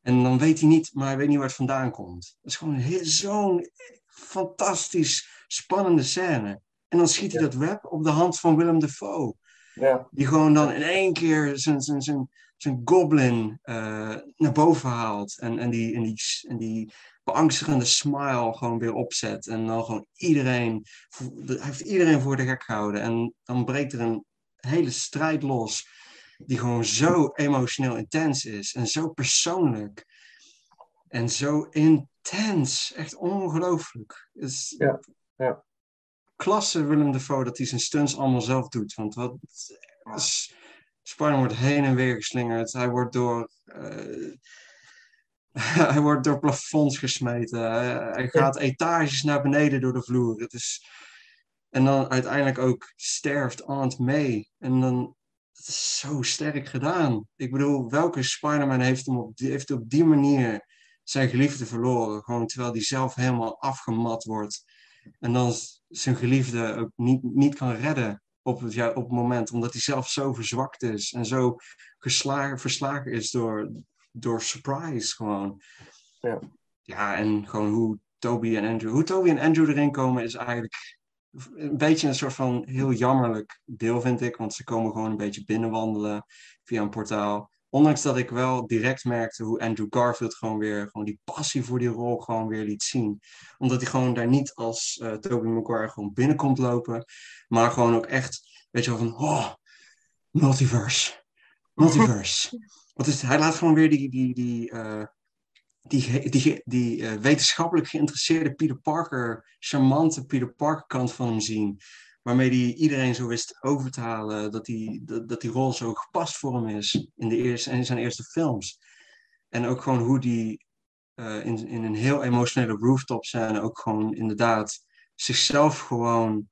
En dan weet hij niet, maar hij weet niet waar het vandaan komt. Dat is gewoon zo'n fantastisch spannende scène. En dan schiet hij dat web op de hand van Willem Dafoe. Ja. Die gewoon dan in één keer zijn, zijn, zijn, zijn goblin eh, naar boven haalt. En, en, die, en, die, en die beangstigende smile gewoon weer opzet. En dan gewoon iedereen, hij heeft iedereen voor de gek gehouden. En dan breekt er een hele strijd los. Die gewoon zo emotioneel intens is. En zo persoonlijk. En zo intens. Echt ongelooflijk. Is Ja, ja. klasse Willem Dafoe dat hij zijn stunts allemaal zelf doet. Want wat, S- Spider wordt heen en weer geslingerd. Hij wordt door, eh, hij wordt door plafonds gesmeten. Hij, hij gaat etages naar beneden door de vloer. Het is, en dan uiteindelijk ook sterft Aunt May. En dan het is zo sterk gedaan. Ik bedoel, welke Spider-Man heeft hem op die, heeft op die manier zijn geliefde verloren? Gewoon terwijl hij zelf helemaal afgemat wordt. En dan zijn geliefde ook niet, niet kan redden op het, ja, op het moment, omdat hij zelf zo verzwakt is en zo geslagen, verslagen is door, door surprise gewoon. Ja. ja, en gewoon hoe Toby en Andrew, hoe Toby en Andrew erin komen is eigenlijk een beetje een soort van heel jammerlijk deel, vind ik, want ze komen gewoon een beetje binnenwandelen via een portaal. Ondanks dat ik wel direct merkte hoe Andrew Garfield gewoon weer gewoon die passie voor die rol gewoon weer liet zien. Omdat hij gewoon daar niet als eh Tobey Maguire gewoon binnenkomt lopen, maar gewoon ook echt, weet je wel, van oh, multiverse, multiverse. Wat is? Hij laat gewoon weer die, die, die, eh, die, die, die eh, wetenschappelijk geïnteresseerde Peter Parker, charmante Peter Parker kant van hem zien. Waarmee hij iedereen zo wist over te halen dat die, dat, die rol zo gepast voor hem is in, de eerste, zijn eerste films. En ook gewoon hoe die eh, in, in een heel emotionele rooftop scène ook gewoon inderdaad zichzelf gewoon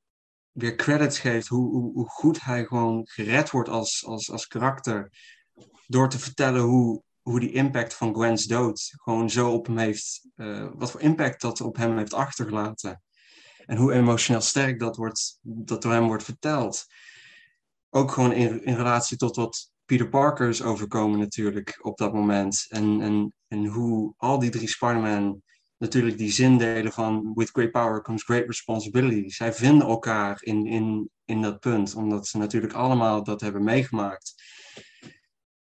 weer credits geeft hoe, hoe, hoe goed hij gewoon gered wordt als, als, als karakter. Door te vertellen hoe, hoe die impact van Gwen's dood gewoon zo op hem heeft, eh, wat voor impact dat op hem heeft achtergelaten. En hoe emotioneel sterk dat, wordt, dat door hem wordt verteld. Ook gewoon in, in relatie tot wat Peter Parker is overkomen natuurlijk op dat moment. En, en, en hoe al die drie Spider-Man natuurlijk die zin delen van with great power comes great responsibility. Zij vinden elkaar in, in, in dat punt, omdat ze natuurlijk allemaal dat hebben meegemaakt.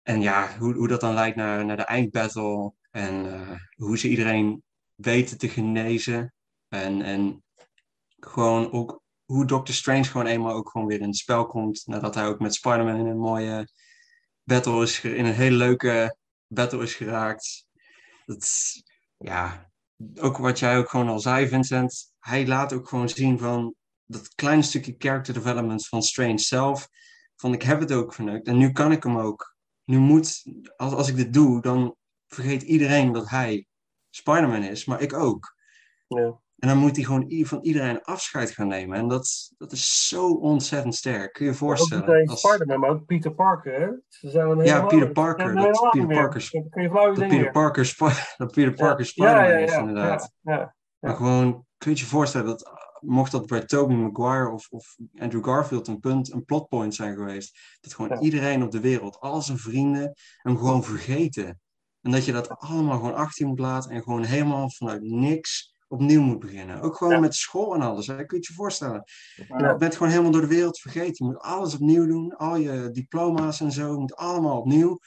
En ja, hoe, hoe dat dan leidt naar, naar de eindbattle en eh, hoe ze iedereen weten te genezen. En, en gewoon ook hoe Doctor Strange gewoon eenmaal ook gewoon weer in het spel komt. Nadat hij ook met Spider-Man in een mooie battle is, in een hele leuke battle is geraakt. Dat, ja, ook wat jij ook gewoon al zei, Vincent. Hij laat ook gewoon zien van dat kleine stukje character development van Strange zelf. Van ik heb het ook verneukt en nu kan ik hem ook. Nu moet, als, als ik dit doe, dan vergeet iedereen dat hij Spider-Man is, maar ik ook. Ja. En dan moet hij gewoon van iedereen afscheid gaan nemen. En dat, dat is zo ontzettend sterk. Kun je je voorstellen? Als- Spider-Man, maar ook Peter Parker. Hè? Ze zijn een Ja, Peter Parker, dat Peter. Parker- Dat Peter. Parker, dat Peter Parker Ja, Spider-Man ja, ja, is, inderdaad. Maar gewoon, kun je je voorstellen dat mocht dat bij Tobey Maguire of, of Andrew Garfield een punt, een plotpoint zijn geweest, dat gewoon Ja. iedereen op de wereld, al zijn vrienden, hem gewoon vergeten. En dat je dat allemaal gewoon achter je moet laten en gewoon helemaal vanuit niks opnieuw moet beginnen. Ook gewoon Ja. met school en alles. Hè? Kun je het je voorstellen? Je bent gewoon helemaal door de wereld vergeten. Je moet alles opnieuw doen. Al je diploma's en zo moet allemaal opnieuw.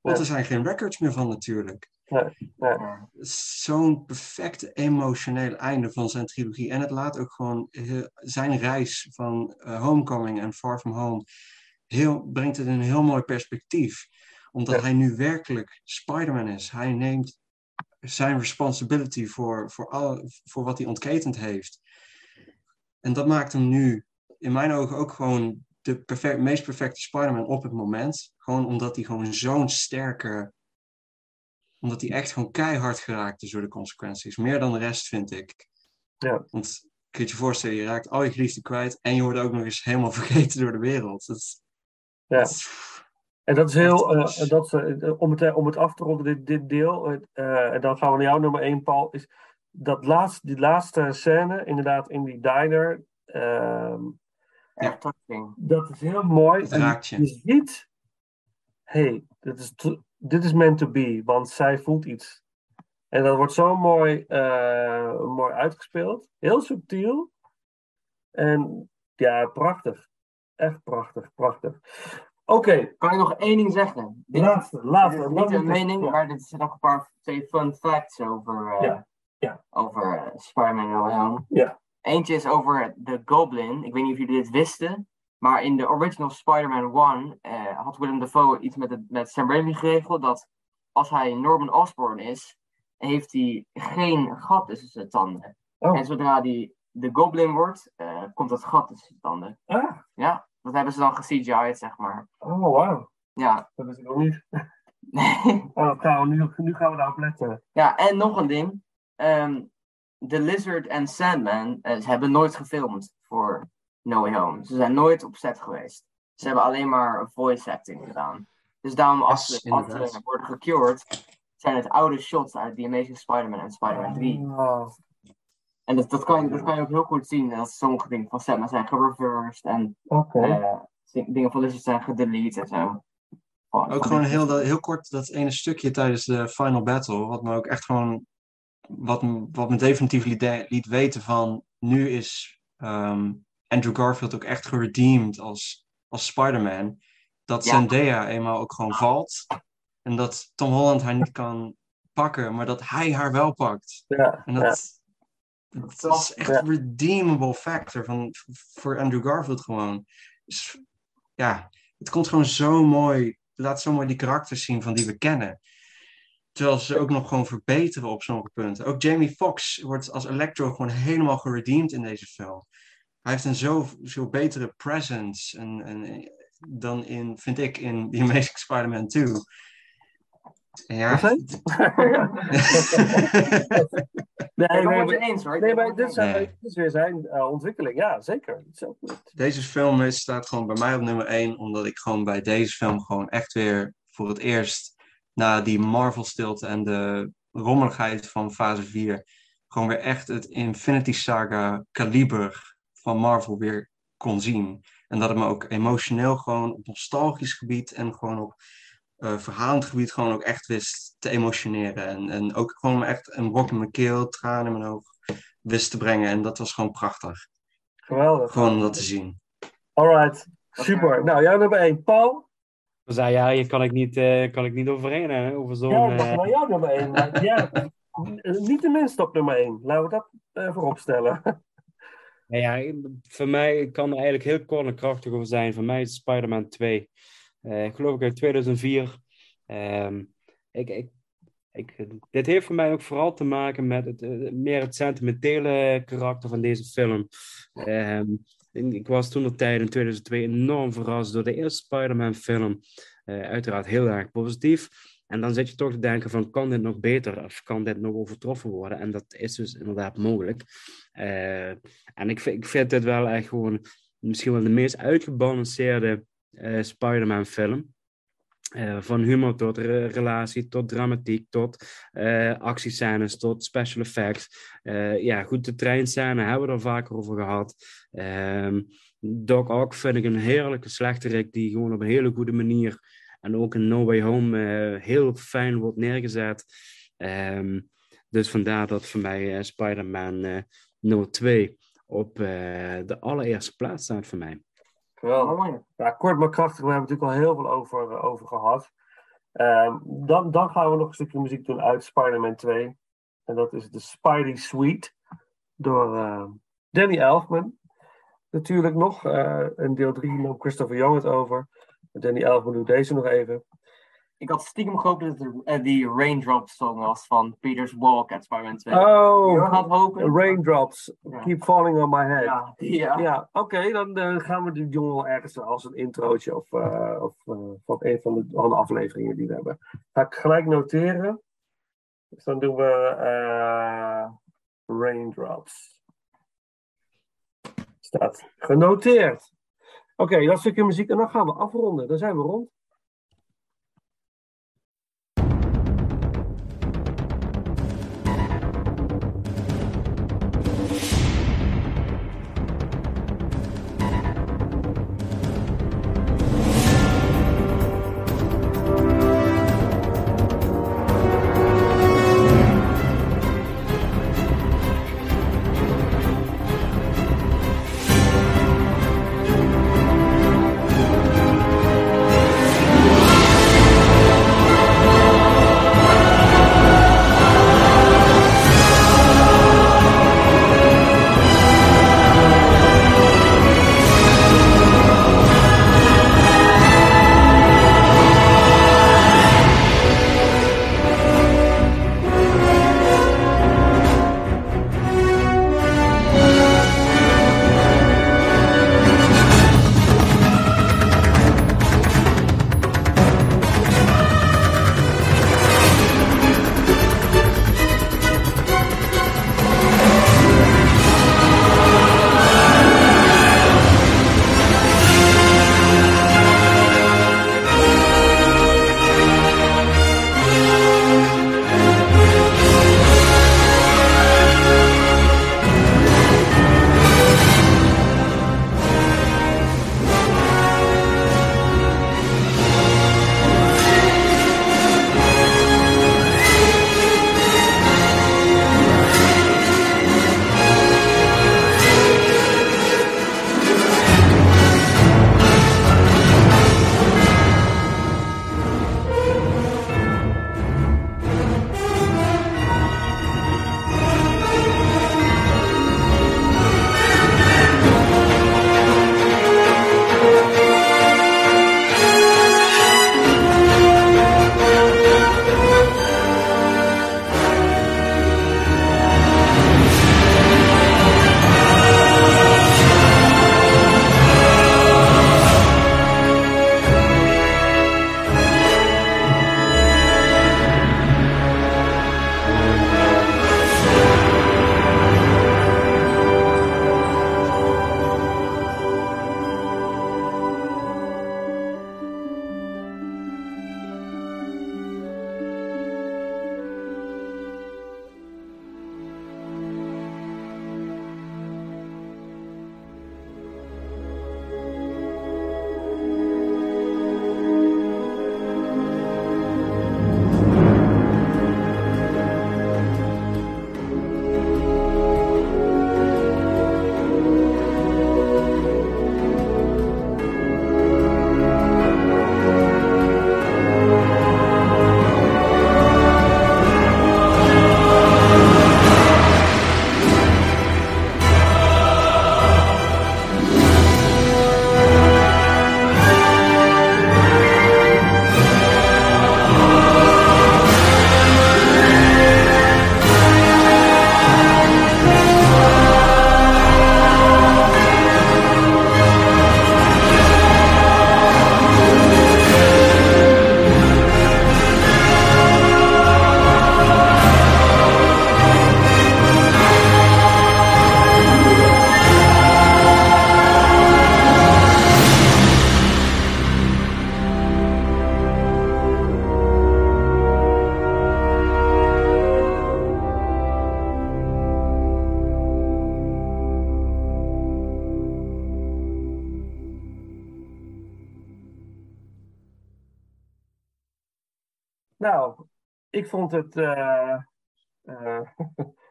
Want er zijn geen records meer van natuurlijk. Ja. Zo'n perfecte emotionele einde van zijn trilogie. En het laat ook gewoon zijn reis van eh, Homecoming en Far From Home. Heel, brengt het in een heel mooi perspectief. Omdat Ja. hij nu werkelijk Spider-Man is. Hij neemt zijn responsibility voor, voor, al, voor wat hij ontketend heeft. En dat maakt hem nu in mijn ogen ook gewoon de perfect, meest perfecte Spider-Man op het moment. Gewoon omdat hij gewoon zo'n sterke... Omdat hij echt gewoon keihard geraakt is door de consequenties. Meer dan de rest, vind ik. Ja. Want kun je je voorstellen, je raakt al je geliefden kwijt... en je wordt ook nog eens helemaal vergeten door de wereld. Dat, Ja. dat En dat is heel, Echt, eh, dat, eh, om, het, om het af te ronden, dit, dit deel, eh, en dan gaan we naar jouw nummer 1, Paul, is dat laatste, die laatste scène, inderdaad in die diner, ehm, Echt touching. dat is heel mooi. Het En raakt je. je ziet, hey, dit is, dit is meant to be, want zij voelt iets. En dat wordt zo mooi, eh, mooi uitgespeeld, heel subtiel. En ja, prachtig. Echt prachtig, prachtig. Oké, Kan ik nog één ding zeggen? Dit laatste, dit laatste. is niet een ik- mening, ja. maar dit zijn nog een paar twee fun facts over, eh, Ja, ja. over eh, Spider-Man No Home. Ja. Eentje is over de Goblin. Ik weet niet of jullie dit wisten. Maar in de original Spider-Man 1 eh, had Willem Dafoe iets met, het, met Sam Raimi geregeld. Dat als hij Norman Osborn is, heeft hij geen gat tussen zijn tanden. Oh. En zodra hij de Goblin wordt, eh, komt dat gat tussen zijn tanden. Ah, Ja, dat hebben ze dan ge-CGI'd, zeg maar. oh wauw. Ja. Dat ik nog niet. Oh, gaan we nu, nu gaan we daarop letten. ja, en nog een ding. Ehm The Lizard en Sandman eh, ze hebben nooit gefilmd voor No Way Home. Ze zijn nooit op set geweest. Ze hebben alleen maar voice acting gedaan. Dus daarom, als ze, worden gecured, zijn het oude shots uit The Amazing Spider-Man en Spider-Man 3. Oh, En dat, dat, kan je, dat kan je ook heel goed zien als sommige dingen van Sandman zijn gereversed en eh, dingen van Lizard zijn gedelete en zo. Ook gewoon heel, dat- heel kort dat ene stukje tijdens de final battle, wat me ook echt gewoon, wat, me- wat me definitief liet, liet weten van, nu is ehm, Andrew Garfield ook echt geredeemd als, als Spider-Man. Dat Ja. Zendaya eenmaal ook gewoon valt. En dat Tom Holland haar niet kan pakken, maar dat hij haar wel pakt. Ja, En ja. dat, dat is echt een redeemable factor van, voor Andrew Garfield gewoon. Dus, ja, het komt gewoon zo mooi, laat zo mooi die karakters zien van die we kennen. Terwijl ze ook nog gewoon verbeteren op sommige punten. Ook Jamie Foxx wordt als Electro gewoon helemaal geredeemd in deze film. Hij heeft een zo, zo betere presence en, en, dan in, vind ik, in The Amazing Spider-Man 2. Ja. Nee, Ik ben nee, het eens hoor. Nee, maar dit, zijn, Nee. dit is weer zijn eh, ontwikkeling. Ja, zeker. Zo goed. Deze film is- staat gewoon bij mij op nummer 1, omdat ik gewoon bij deze film gewoon echt weer voor het eerst na die Marvel-stilte en de rommeligheid van fase 4, gewoon weer echt het Infinity Saga kaliber van Marvel weer kon zien. En dat het me ook emotioneel gewoon op nostalgisch gebied en gewoon op eh verhalend gebied gewoon ook echt wist te emotioneren. En, en ook gewoon echt een brok in mijn keel, tranen in mijn oog wist te brengen. En dat was gewoon prachtig. Geweldig. Gewoon om dat te zien. Alright, super. Nou, jij nummer 1. Paul? We zei, ja, hier kan ik niet, eh, kan ik niet overheen hè, over zo'n... Ja, eh, mag naar jou nummer 1. Maar ja, niet de minste op nummer 1. Laten we dat even opstellen. Nou ja, voor mij kan er eigenlijk heel kort en krachtig over zijn. Voor mij is Spider-Man 2. Eh, geloof ik uit 2004. Ehm, ik, ik, ik, dit heeft voor mij ook vooral te maken met het, eh, meer het sentimentele karakter van deze film. Ehm, ik ik was toen de tijd in 2002 enorm verrast door de eerste Spider-Man film. Eh, uiteraard heel erg positief. En dan zit je toch te denken van, kan dit nog beter? Of kan dit nog overtroffen worden? En dat is dus inderdaad mogelijk. Eh, en ik, ik vind dit wel echt gewoon misschien wel de meest uitgebalanceerde eh, Spider-Man film. Eh, van humor tot re- relatie, tot dramatiek, tot eh actiescènes, tot special effects. Ja, goed, de treinscène hebben we er vaker over gehad. Ehm, Doc Ock vind ik een heerlijke slechterik die gewoon op een hele goede manier en ook in No Way Home eh, heel fijn wordt neergezet. Ehm, dus vandaar dat voor mij eh, Spider-Man eh, nummer 2 op eh, de allereerste plaats staat voor mij. Geweldig. Ja, kort maar krachtig. We hebben natuurlijk al heel veel over, eh, over gehad. Ehm, dan, dan gaan we nog een stukje muziek doen uit Spider-Man 2. En dat is de Spidey Suite. Door eh, Danny Elfman. Natuurlijk nog. eh in deel 3 nam Christopher Young het over. Danny Elfman doet deze nog even. Ik had stiekem gehoopt dat het eh, die Raindrop song was van Peter's Walk Spider-Man 2. Oh, had hopen. Raindrops Ja. keep falling on my head. Ja, ja. Ja, oké, dan eh, gaan we die jongen wel ergens als een introotje of, eh, of van een van de, van de afleveringen die we hebben. Ga ik gelijk noteren. Dus dan doen we Raindrops. Staat genoteerd. Oké, dat stukje muziek en dan gaan we afronden. Dan zijn we rond. Ik vond het eh, eh,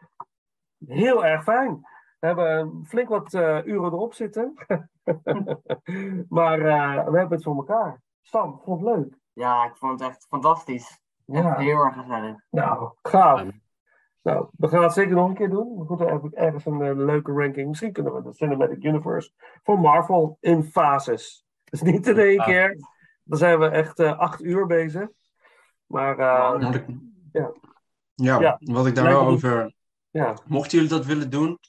heel erg fijn. We hebben flink wat eh, uren erop zitten. maar eh, we hebben het voor elkaar. Sam, vond het leuk. Ja, ik vond het echt fantastisch. Echt Ja. heel erg gezellig. Nou, gaaf. Nou, we gaan het zeker nog een keer doen. We moeten even ergens een leuke ranking. Misschien kunnen we de Cinematic Universe voor Marvel in fases. Dus niet in één Ah. keer. Dan zijn we echt eh, acht uur bezig. Maar eh, ik- Ja. Ja, Ja. wat ik daar Lijkt wel ja, Mochten jullie dat willen doen,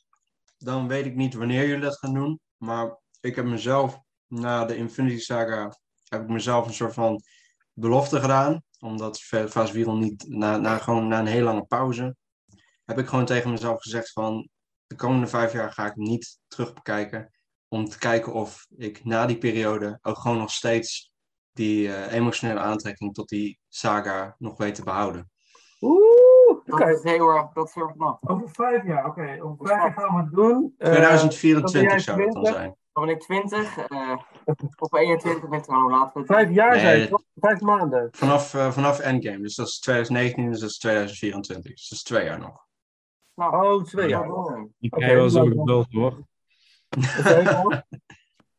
dan weet ik niet wanneer jullie dat gaan doen. Maar ik heb mezelf, na de Infinity Saga, heb ik mezelf een soort van belofte gedaan. Omdat Fa- Fase 4 niet, na, na, gewoon na een hele lange pauze, heb ik gewoon tegen mezelf gezegd van, de komende vijf jaar ga ik niet terug bekijken. Om te kijken of ik na die periode ook gewoon nog steeds die eh, emotionele aantrekking tot die saga nog weet te behouden. Oeh, Dat is heel erg, dat is heel erg knap. Over vijf jaar, oké. Over vijf jaar gaan we het doen. Eh, 2024 zou dat dan 20? zijn. Dan ben ik 20, eh of 21 ben ik gewoon hoe laat het Vijf jaar Nee, zijn dat- het? Vijf maanden. Vanaf, eh, vanaf Endgame, dus dat is 2019, dus dat is 2024. Dus dat is twee jaar nog. Oh, twee jaar. Oké, krijgen wel zo nou, gevuld hoor.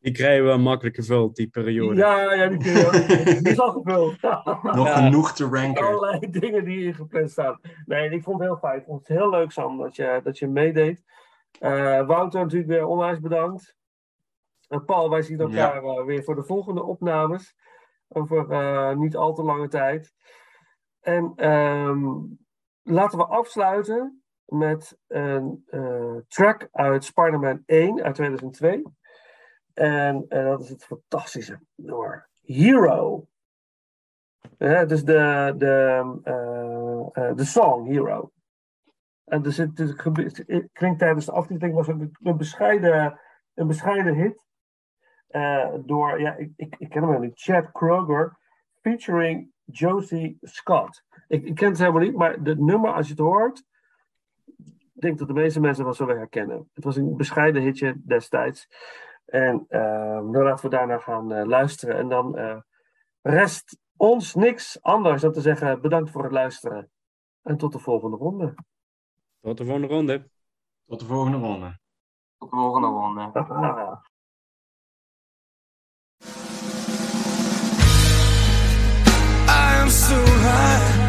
Die krijgen wel makkelijk gevuld, die periode. Ja, ja, die, kun je ook- die is al gevuld. Nog Ja. genoeg te ranken. Allerlei dingen die hier gepland staan. Nee, ik vond het heel fijn. Ik vond het heel leuk, Sam, dat je, dat je meedeed. Eh, Wouter natuurlijk weer onwijs bedankt. En Paul, wij zien elkaar eh, weer voor de volgende opnames. Over eh, niet al te lange tijd. En ehm, laten we afsluiten met een eh, track uit Spider-Man 1 uit 2002. En eh, dat is het fantastische nummer Hero. Ja, dus de, de, eh, eh, de song Hero. En dus het, klinkt tijdens de aftiteling was een, een, bescheiden, een bescheiden hit. eh, door, ja, ik, ik, ik ken hem helemaal niet, Chad Kroger, featuring Josie Scott. Ik, ik ken het helemaal niet, maar het nummer, als je het hoort, ik denk dat de meeste mensen wel zullen herkennen. Het was een bescheiden hitje destijds. En ehm, dan laten we daarna gaan eh, luisteren. En dan eh, rest ons niks anders dan te zeggen bedankt voor het luisteren. En tot de volgende ronde. Tot de volgende ronde. Tot de volgende ronde. Tot de volgende ronde. I am so high,